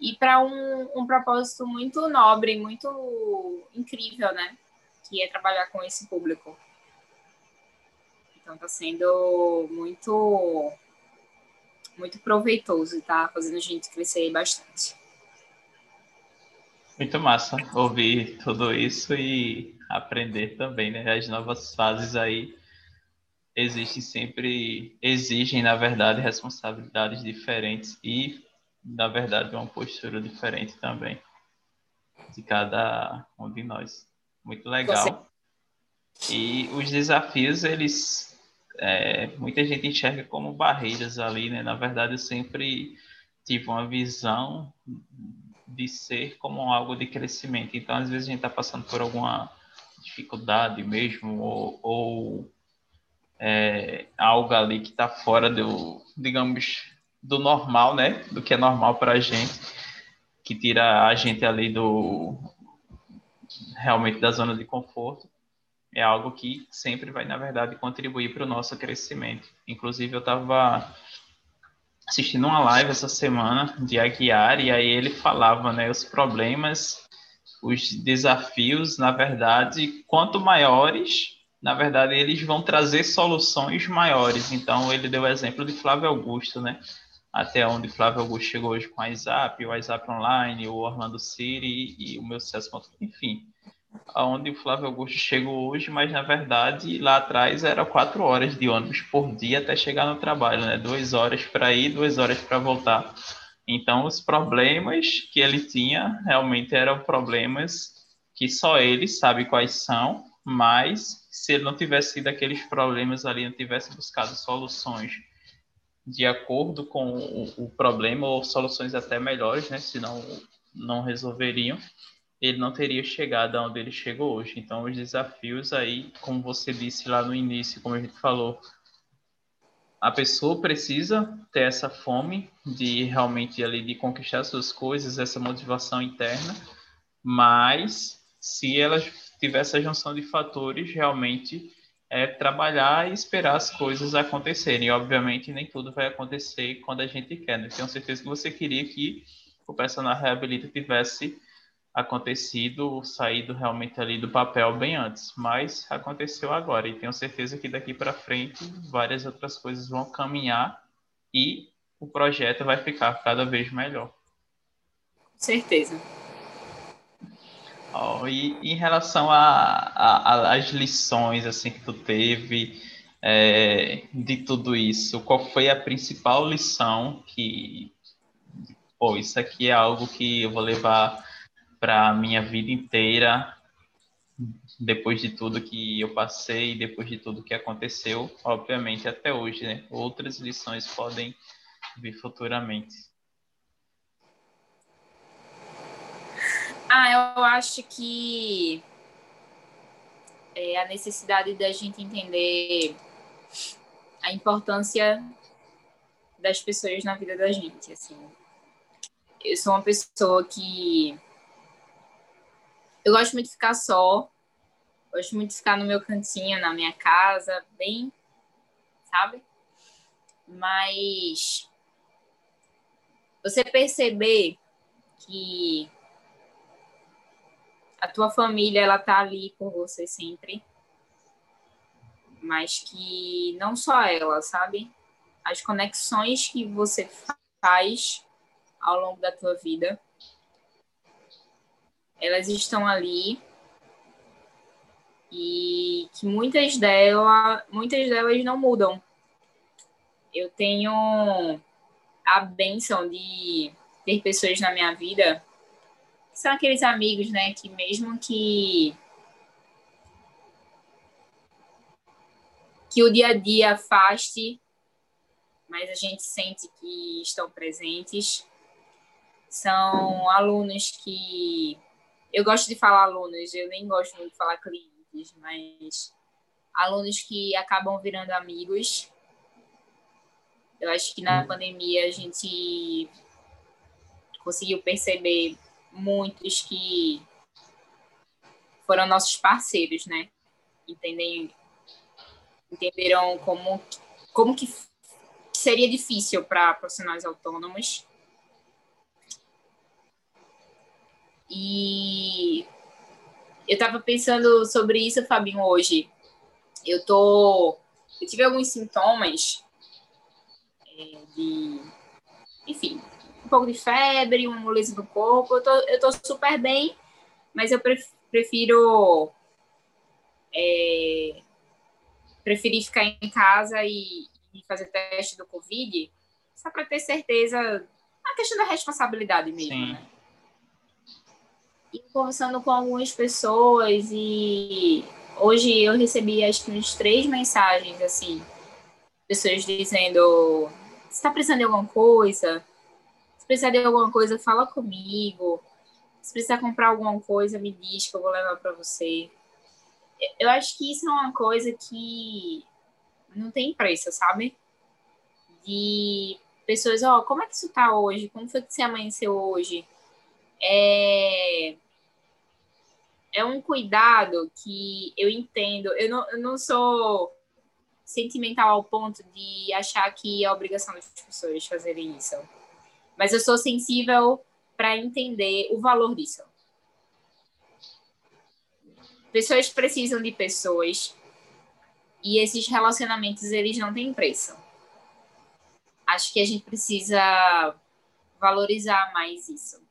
e para um, um propósito muito nobre, muito incrível, né? Que é trabalhar com esse público. Então está sendo muito muito proveitoso e está fazendo a gente crescer bastante. Muito massa ouvir tudo isso e aprender também, né? As novas fases aí existem sempre, exigem, na verdade, responsabilidades diferentes e, na verdade, uma postura diferente também de cada um de nós. Muito legal. E os desafios, eles é, muita gente enxerga como barreiras ali, né? Na verdade, eu sempre tive uma visão de ser como algo de crescimento. Então, às vezes, a gente está passando por alguma dificuldade mesmo, ou, ou é, algo ali que está fora do, digamos, do normal, né? Do que é normal para a gente, que tira a gente ali do realmente da zona de conforto. É algo que sempre vai, na verdade, contribuir para o nosso crescimento. Inclusive, eu estava assistindo uma live essa semana de Aguiar e aí ele falava, né, os problemas, os desafios, na verdade, quanto maiores, na verdade, eles vão trazer soluções maiores. Então, ele deu o exemplo de Flávio Augusto, né? Até onde Flávio Augusto chegou hoje com a WhatsApp, o WhatsApp Online, o Orlando City e, e o meu sucesso, enfim aonde o Flávio Augusto chegou hoje, mas na verdade lá atrás era quatro horas de ônibus por dia até chegar no trabalho, né? Duas horas para ir, duas horas para voltar. Então os problemas que ele tinha realmente eram problemas que só ele sabe quais são, mas se ele não tivesse tido aqueles problemas ali, não tivesse buscado soluções de acordo com o, o problema ou soluções até melhores, né? Senão não resolveriam ele não teria chegado aonde ele chegou hoje. Então, os desafios aí, como você disse lá no início, como a gente falou, a pessoa precisa ter essa fome de realmente ali de conquistar suas coisas, essa motivação interna, mas se ela tiver essa junção de fatores, realmente é trabalhar e esperar as coisas acontecerem. E, obviamente, nem tudo vai acontecer quando a gente quer. Né? Tenho certeza que você queria que o personal reabilita tivesse acontecido, saído realmente ali do papel bem antes, mas aconteceu agora e tenho certeza que daqui para frente várias outras coisas vão caminhar e o projeto vai ficar cada vez melhor. Certeza. Oh, e em relação às lições assim que tu teve é, de tudo isso, qual foi a principal lição que, pô, isso aqui é algo que eu vou levar para a minha vida inteira, depois de tudo que eu passei, depois de tudo que aconteceu, obviamente até hoje, né? Outras lições podem vir futuramente. Ah, eu acho que é a necessidade da gente entender a importância das pessoas na vida da gente, assim. Eu sou uma pessoa que eu gosto muito de ficar só. Gosto muito de ficar no meu cantinho, na minha casa, bem, sabe? Mas você perceber que a tua família ela tá ali por você sempre, mas que não só ela, sabe? As conexões que você faz ao longo da tua vida elas estão ali e que muitas delas, muitas delas não mudam. Eu tenho a benção de ter pessoas na minha vida são aqueles amigos, né, que mesmo que que o dia a dia afaste, mas a gente sente que estão presentes. São alunos que eu gosto de falar alunos, eu nem gosto muito de falar clientes, mas alunos que acabam virando amigos. Eu acho que na pandemia a gente conseguiu perceber muitos que foram nossos parceiros, né? Entendem entenderam como, como que seria difícil para profissionais autônomos. E eu estava pensando sobre isso, Fabinho, hoje. Eu tô, eu tive alguns sintomas é, de, enfim, pouco de febre, uma moleza no corpo. Eu tô, eu tô super bem, mas eu prefiro é, preferi ficar em casa e, e fazer teste do Covid, só para ter certeza, a questão da responsabilidade mesmo, Sim. né? E conversando com algumas pessoas e hoje eu recebi acho que uns três mensagens assim, pessoas dizendo se está precisando de alguma coisa, se precisar de alguma coisa, fala comigo. Se precisar comprar alguma coisa, me diz que eu vou levar para você eu acho que isso é uma coisa que não tem preço, sabe? De pessoas, ó, oh, como é que isso tá hoje? Como foi que você amanheceu hoje? É, é um cuidado que eu entendo. Eu não, eu não sou sentimental ao ponto de achar que é obrigação das pessoas fazerem isso. Mas eu sou sensível para entender o valor disso. Pessoas precisam de pessoas e esses relacionamentos eles não têm preço. Acho que a gente precisa valorizar mais isso.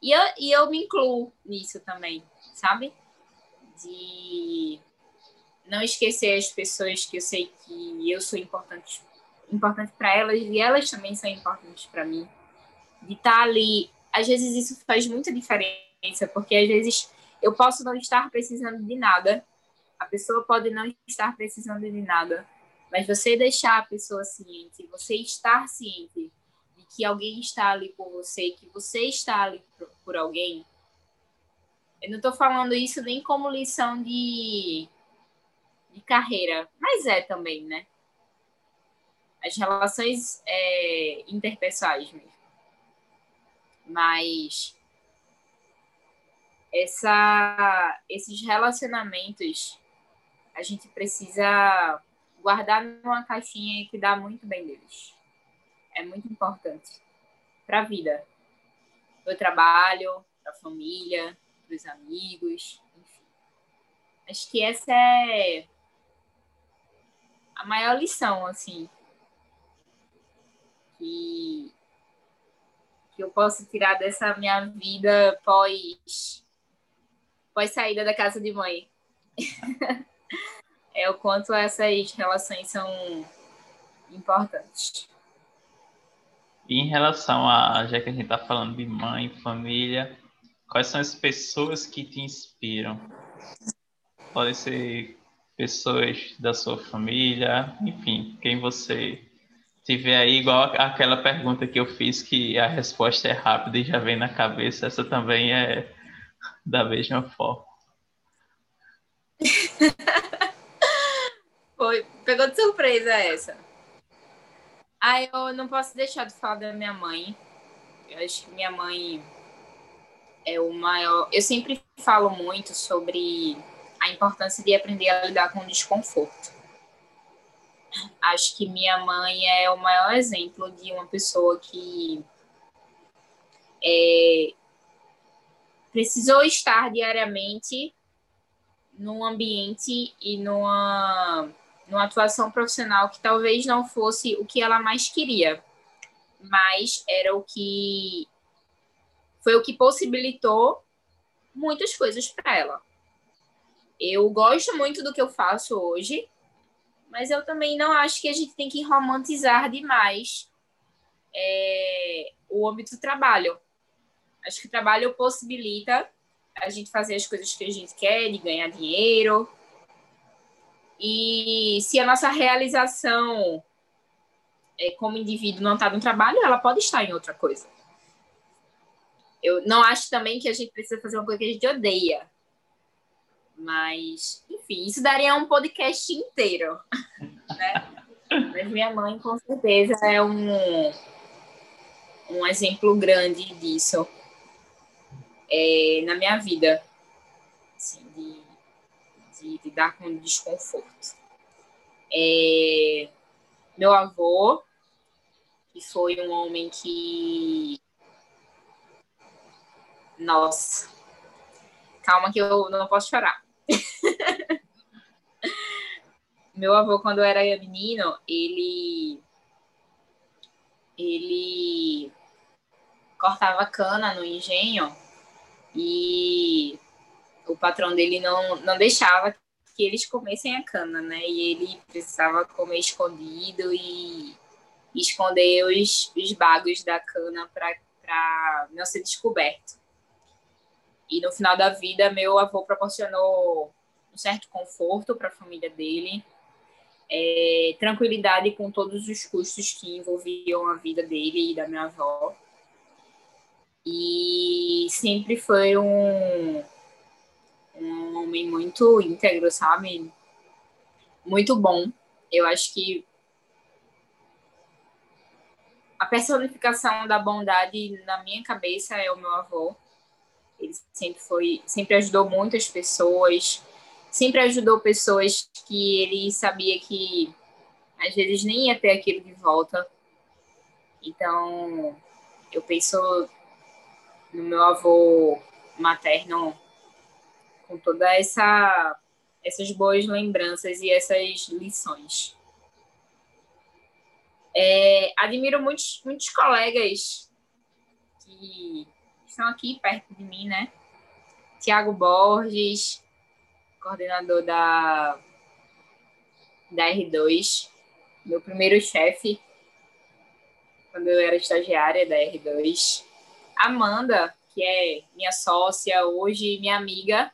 E eu, e eu me incluo nisso também, sabe? De não esquecer as pessoas que eu sei que eu sou importante importante para elas e elas também são importantes para mim. De estar tá ali, às vezes isso faz muita diferença, porque às vezes eu posso não estar precisando de nada, a pessoa pode não estar precisando de nada, mas você deixar a pessoa ciente, você estar ciente de que alguém está ali por você, que você está ali por, alguém. Eu não estou falando isso nem como lição de, de carreira, mas é também, né? As relações é, interpessoais mesmo. Mas essa, esses relacionamentos a gente precisa guardar numa caixinha e cuidar muito bem deles. É muito importante para a vida, para o trabalho, para a família, para os amigos, enfim. Acho que essa é a maior lição, assim, que, que eu posso tirar dessa minha vida pós pós-saída da casa de mãe. *laughs* é o quanto essas relações são importantes. E em relação a, já que a gente está falando de mãe, família, quais são as pessoas que te inspiram? Podem ser pessoas da sua família, enfim, quem você tiver aí, igual aquela pergunta que eu fiz, que a resposta é rápida e já vem na cabeça, essa também é da mesma forma. *laughs* Foi, pegou de surpresa essa. Ah, eu não posso deixar de falar da minha mãe. Eu acho que minha mãe é o maior. Eu sempre falo muito sobre a importância de aprender a lidar com o desconforto. Acho que minha mãe é o maior exemplo de uma pessoa que é, precisou estar diariamente num ambiente e numa, numa atuação profissional que talvez não fosse o que ela mais queria, mas era o que foi o que possibilitou muitas coisas para ela. Eu gosto muito do que eu faço hoje, mas eu também não acho que a gente tem que romantizar demais é, o âmbito do trabalho. Acho que o trabalho possibilita a gente fazer as coisas que a gente quer, de ganhar dinheiro. E se a nossa realização é, como indivíduo não está no trabalho, ela pode estar em outra coisa. Eu não acho também que a gente precisa fazer uma coisa que a gente odeia. Mas, enfim, isso daria um podcast inteiro. *laughs* Né? Mas minha mãe, com certeza, é um, um exemplo grande disso é, na minha vida, assim, de, de lidar com desconforto. É, meu avô, que foi um homem que. Nossa. Calma que eu não posso chorar. Meu avô, quando eu era menino, ele. Ele cortava cana no engenho e o patrão dele não, não deixava que eles comessem a cana, né? E ele precisava comer escondido e esconder os, os bagos da cana para não ser descoberto. E no final da vida, meu avô proporcionou um certo conforto para a família dele, é, tranquilidade com todos os custos que envolviam a vida dele e da minha avó. E sempre foi um, um homem muito íntegro, sabe? Muito bom. Eu acho que a personificação da bondade na minha cabeça é o meu avô. Ele sempre foi, sempre ajudou muitas pessoas, sempre ajudou pessoas que ele sabia que às vezes nem ia ter aquilo de volta. Então, eu penso no meu avô materno com toda essa essas boas lembranças e essas lições. É, admiro muitos, muitos colegas que estão aqui perto de mim, né? Tiago Borges, coordenador da, da R2, meu primeiro chefe, quando eu era estagiária da R2. Amanda, que é minha sócia hoje, minha amiga,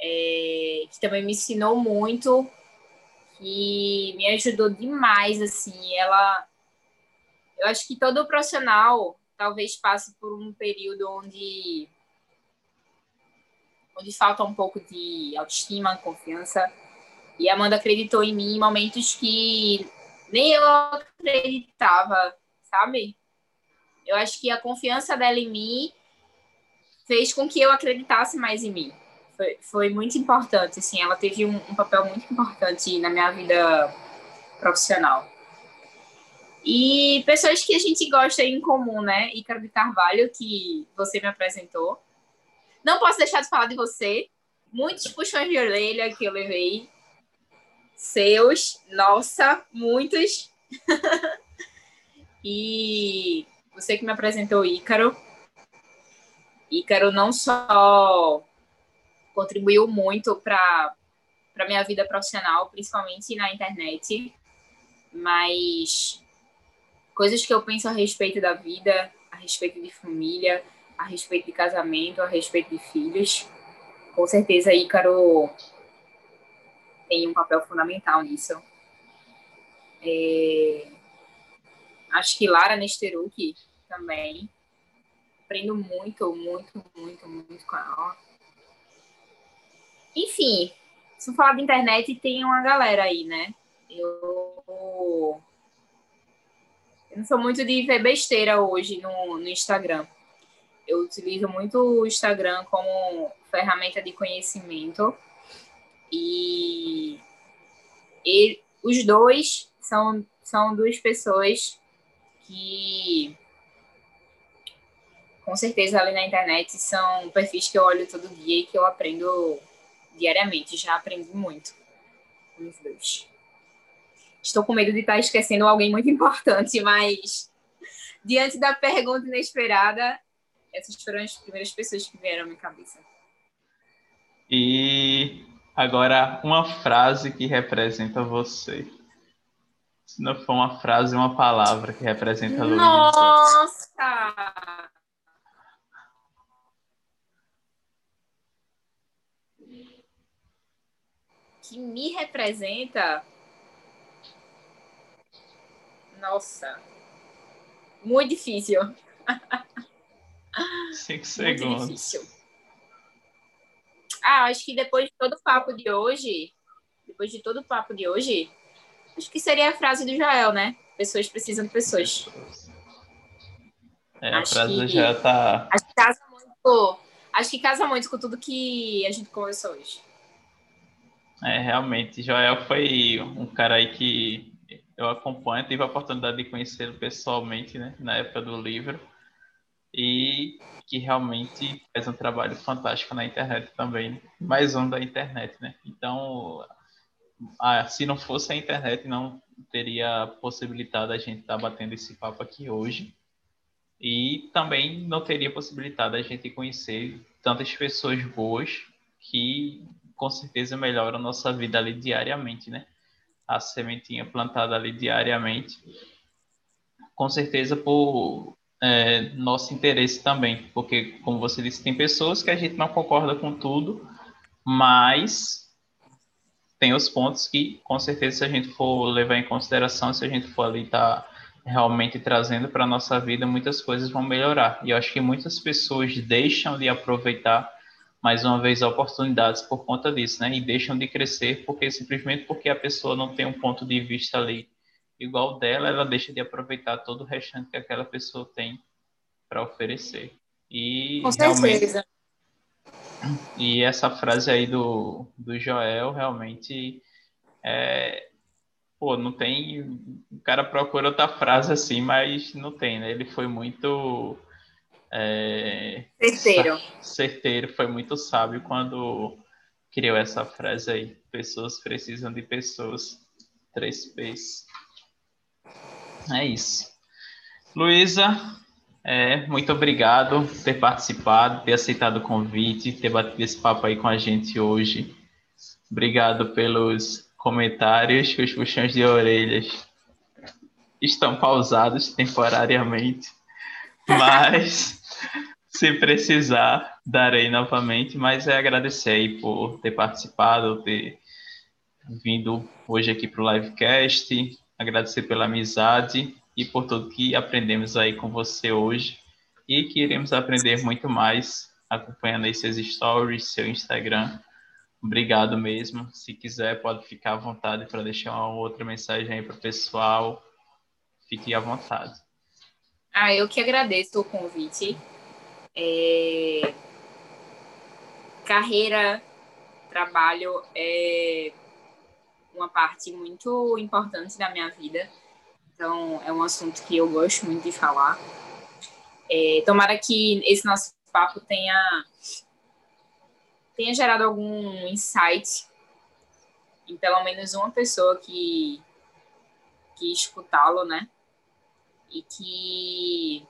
é, que também me ensinou muito, que me ajudou demais, assim, ela... Eu acho que todo profissional talvez passe por um período onde onde falta um pouco de autoestima, confiança. E a Amanda acreditou em mim em momentos que nem eu acreditava, sabe? Eu acho que a confiança dela em mim fez com que eu acreditasse mais em mim foi, foi muito importante, assim, ela teve um, um papel muito importante na minha vida profissional. E pessoas que a gente gosta em comum, né? Ícaro de Carvalho, que você me apresentou. Não posso deixar de falar de você. Muitos puxões de orelha que eu levei. Seus, nossa, muitos. *laughs* e você que me apresentou Ícaro. Ícaro não só contribuiu muito para a minha vida profissional, principalmente na internet. Mas coisas que eu penso a respeito da vida, a respeito de família, a respeito de casamento, a respeito de filhos, com certeza Ícaro tem um papel fundamental nisso. É... Acho que Lara Nesteruk também. Aprendo muito, muito, muito, muito com ela. Enfim, se eu falar de internet, tem uma galera aí, né? Eu, não sou muito de ver besteira hoje no, no Instagram. Eu utilizo muito o Instagram como ferramenta de conhecimento. E, e os dois são, são duas pessoas que com certeza ali na internet são perfis que eu olho todo dia e que eu aprendo diariamente. Já aprendi muito com os dois. Estou com medo de estar esquecendo alguém muito importante, mas diante da pergunta inesperada, essas foram as primeiras pessoas que vieram à minha cabeça. E agora uma frase que representa você. Se não for uma frase, uma palavra que representa a Luísa. Nossa! que me representa. Nossa, muito difícil. *laughs* Cinco segundos. Muito difícil. Ah, acho que depois de todo o papo de hoje, depois de todo o papo de hoje, acho que seria a frase do Joel, né? Pessoas precisam de pessoas. É, a acho frase que, do Joel tá. Acho que casa muito. Acho que casa muito com tudo que a gente conversou hoje. É, realmente, Joel foi um cara aí que eu acompanho, tive a oportunidade de conhecê-lo pessoalmente, né, na época do livro, e que realmente faz um trabalho fantástico na internet também, mais um da internet, né? Então, ah, se não fosse a internet, não teria possibilitado a gente estar tá batendo esse papo aqui hoje. E também não teria possibilitado a gente conhecer tantas pessoas boas que com certeza melhoram a nossa vida ali diariamente, né? A sementinha plantada ali diariamente, com certeza por é, nosso interesse também, porque, como você disse, tem pessoas que a gente não concorda com tudo, mas tem os pontos que, com certeza, se a gente for levar em consideração, se a gente for ali estar tá realmente trazendo para a nossa vida, muitas coisas vão melhorar. E eu acho que muitas pessoas deixam de aproveitar, mais uma vez, oportunidades por conta disso, né? E deixam de crescer porque simplesmente porque a pessoa não tem um ponto de vista ali igual dela, ela deixa de aproveitar todo o restante que aquela pessoa tem para oferecer. E Com certeza. E essa frase aí do, do Joel realmente é. Pô, não tem. O cara procura outra frase assim, mas não tem, né? Ele foi muito. É, certeiro. Certeiro, foi muito sábio quando criou essa frase aí. Pessoas precisam de pessoas. Três P's. É isso. Luísa, é, muito obrigado por ter participado, ter aceitado o convite, ter batido esse papo aí com a gente hoje. Obrigado pelos comentários, os puxões de orelhas estão pausados temporariamente, mas se precisar, darei novamente. Mas é agradecer aí por ter participado, ter vindo hoje aqui para o livecast, agradecer pela amizade e por tudo que aprendemos aí com você hoje e que iremos aprender muito mais acompanhando aí seus stories, seu Instagram. Obrigado mesmo. Se quiser, pode ficar à vontade para deixar uma outra mensagem aí para o pessoal. Fique à vontade. Ah, eu que agradeço o convite. É... Carreira, trabalho é uma parte muito importante da minha vida. Então, é um assunto que eu gosto muito de falar. É, tomara que esse nosso papo tenha, tenha gerado algum insight em pelo menos uma pessoa que, que escutá-lo, né? E que, que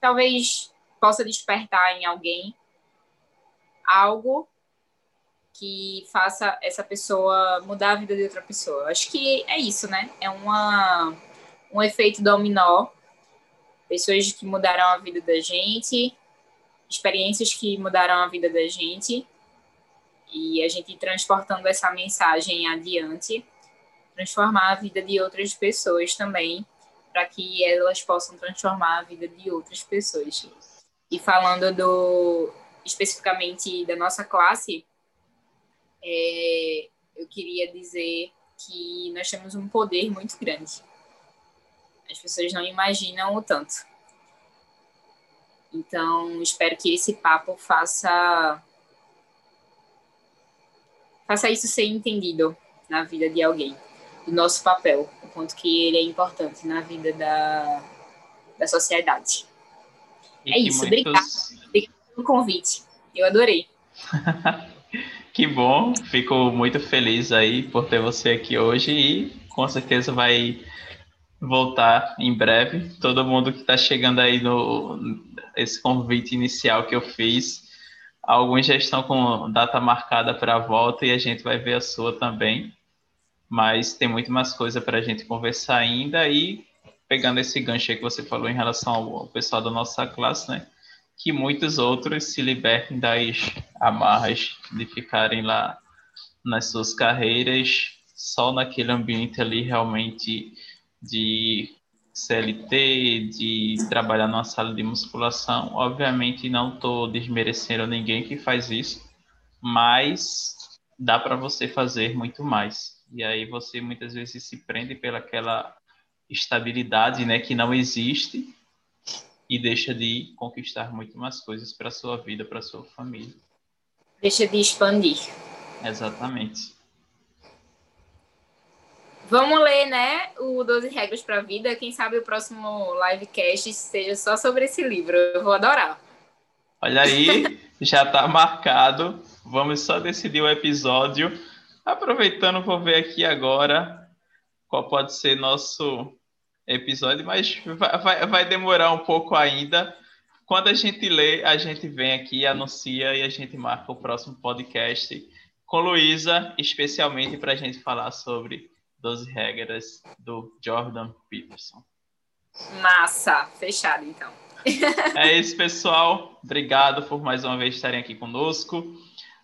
talvez possa despertar em alguém algo que faça essa pessoa mudar a vida de outra pessoa. Acho que é isso, né? É uma, um efeito dominó. Pessoas que mudaram a vida da gente, experiências que mudaram a vida da gente, e a gente transportando essa mensagem adiante, transformar a vida de outras pessoas também, para que elas possam transformar a vida de outras pessoas. E falando do especificamente da nossa classe, é, eu queria dizer que nós temos um poder muito grande. As pessoas não imaginam o tanto. Então, espero que esse papo faça faça isso ser entendido na vida de alguém, do nosso papel, quanto que ele é importante na vida da, da sociedade. E é isso, muitos... obrigada. Obrigada pelo convite. Eu adorei. *laughs* Que bom, fico muito feliz aí por ter você aqui hoje e com certeza vai voltar em breve. Todo mundo que está chegando aí no esse convite inicial que eu fiz, alguns já estão com data marcada para a volta e a gente vai ver a sua também. Mas tem muito mais coisa para a gente conversar ainda e pegando esse gancho aí que você falou em relação ao pessoal da nossa classe, né? que muitos outros se libertem das amarras de ficarem lá nas suas carreiras só naquele ambiente ali realmente de CLT, de trabalhar numa sala de musculação. Obviamente não estou desmerecendo ninguém que faz isso, mas dá para você fazer muito mais. E aí você muitas vezes se prende pelaquela estabilidade, né, que não existe e deixa de conquistar muito mais coisas para sua vida, para sua família. deixa de expandir. Exatamente. Vamos ler, né, o 12 Regras para a Vida. Quem sabe o próximo livecast seja só sobre esse livro. Eu vou adorar. Olha aí, já está marcado. Vamos só decidir o episódio. Aproveitando, vou ver aqui agora qual pode ser nosso episódio, mas vai, vai, vai demorar um pouco ainda. Quando a gente lê, a gente vem aqui, anuncia e a gente marca o próximo podcast com Luísa, especialmente para a gente falar sobre 12 regras do Jordan Peterson. Massa, fechado então. é isso, pessoal. Obrigado por mais uma vez estarem aqui conosco.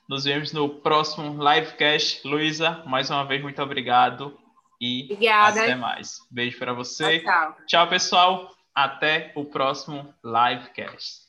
Nos vemos no próximo livecast. Luísa, mais uma vez, muito obrigado. E Obrigada. até mais. Beijo para você. Tchau, tchau. tchau, pessoal. Até o próximo livecast.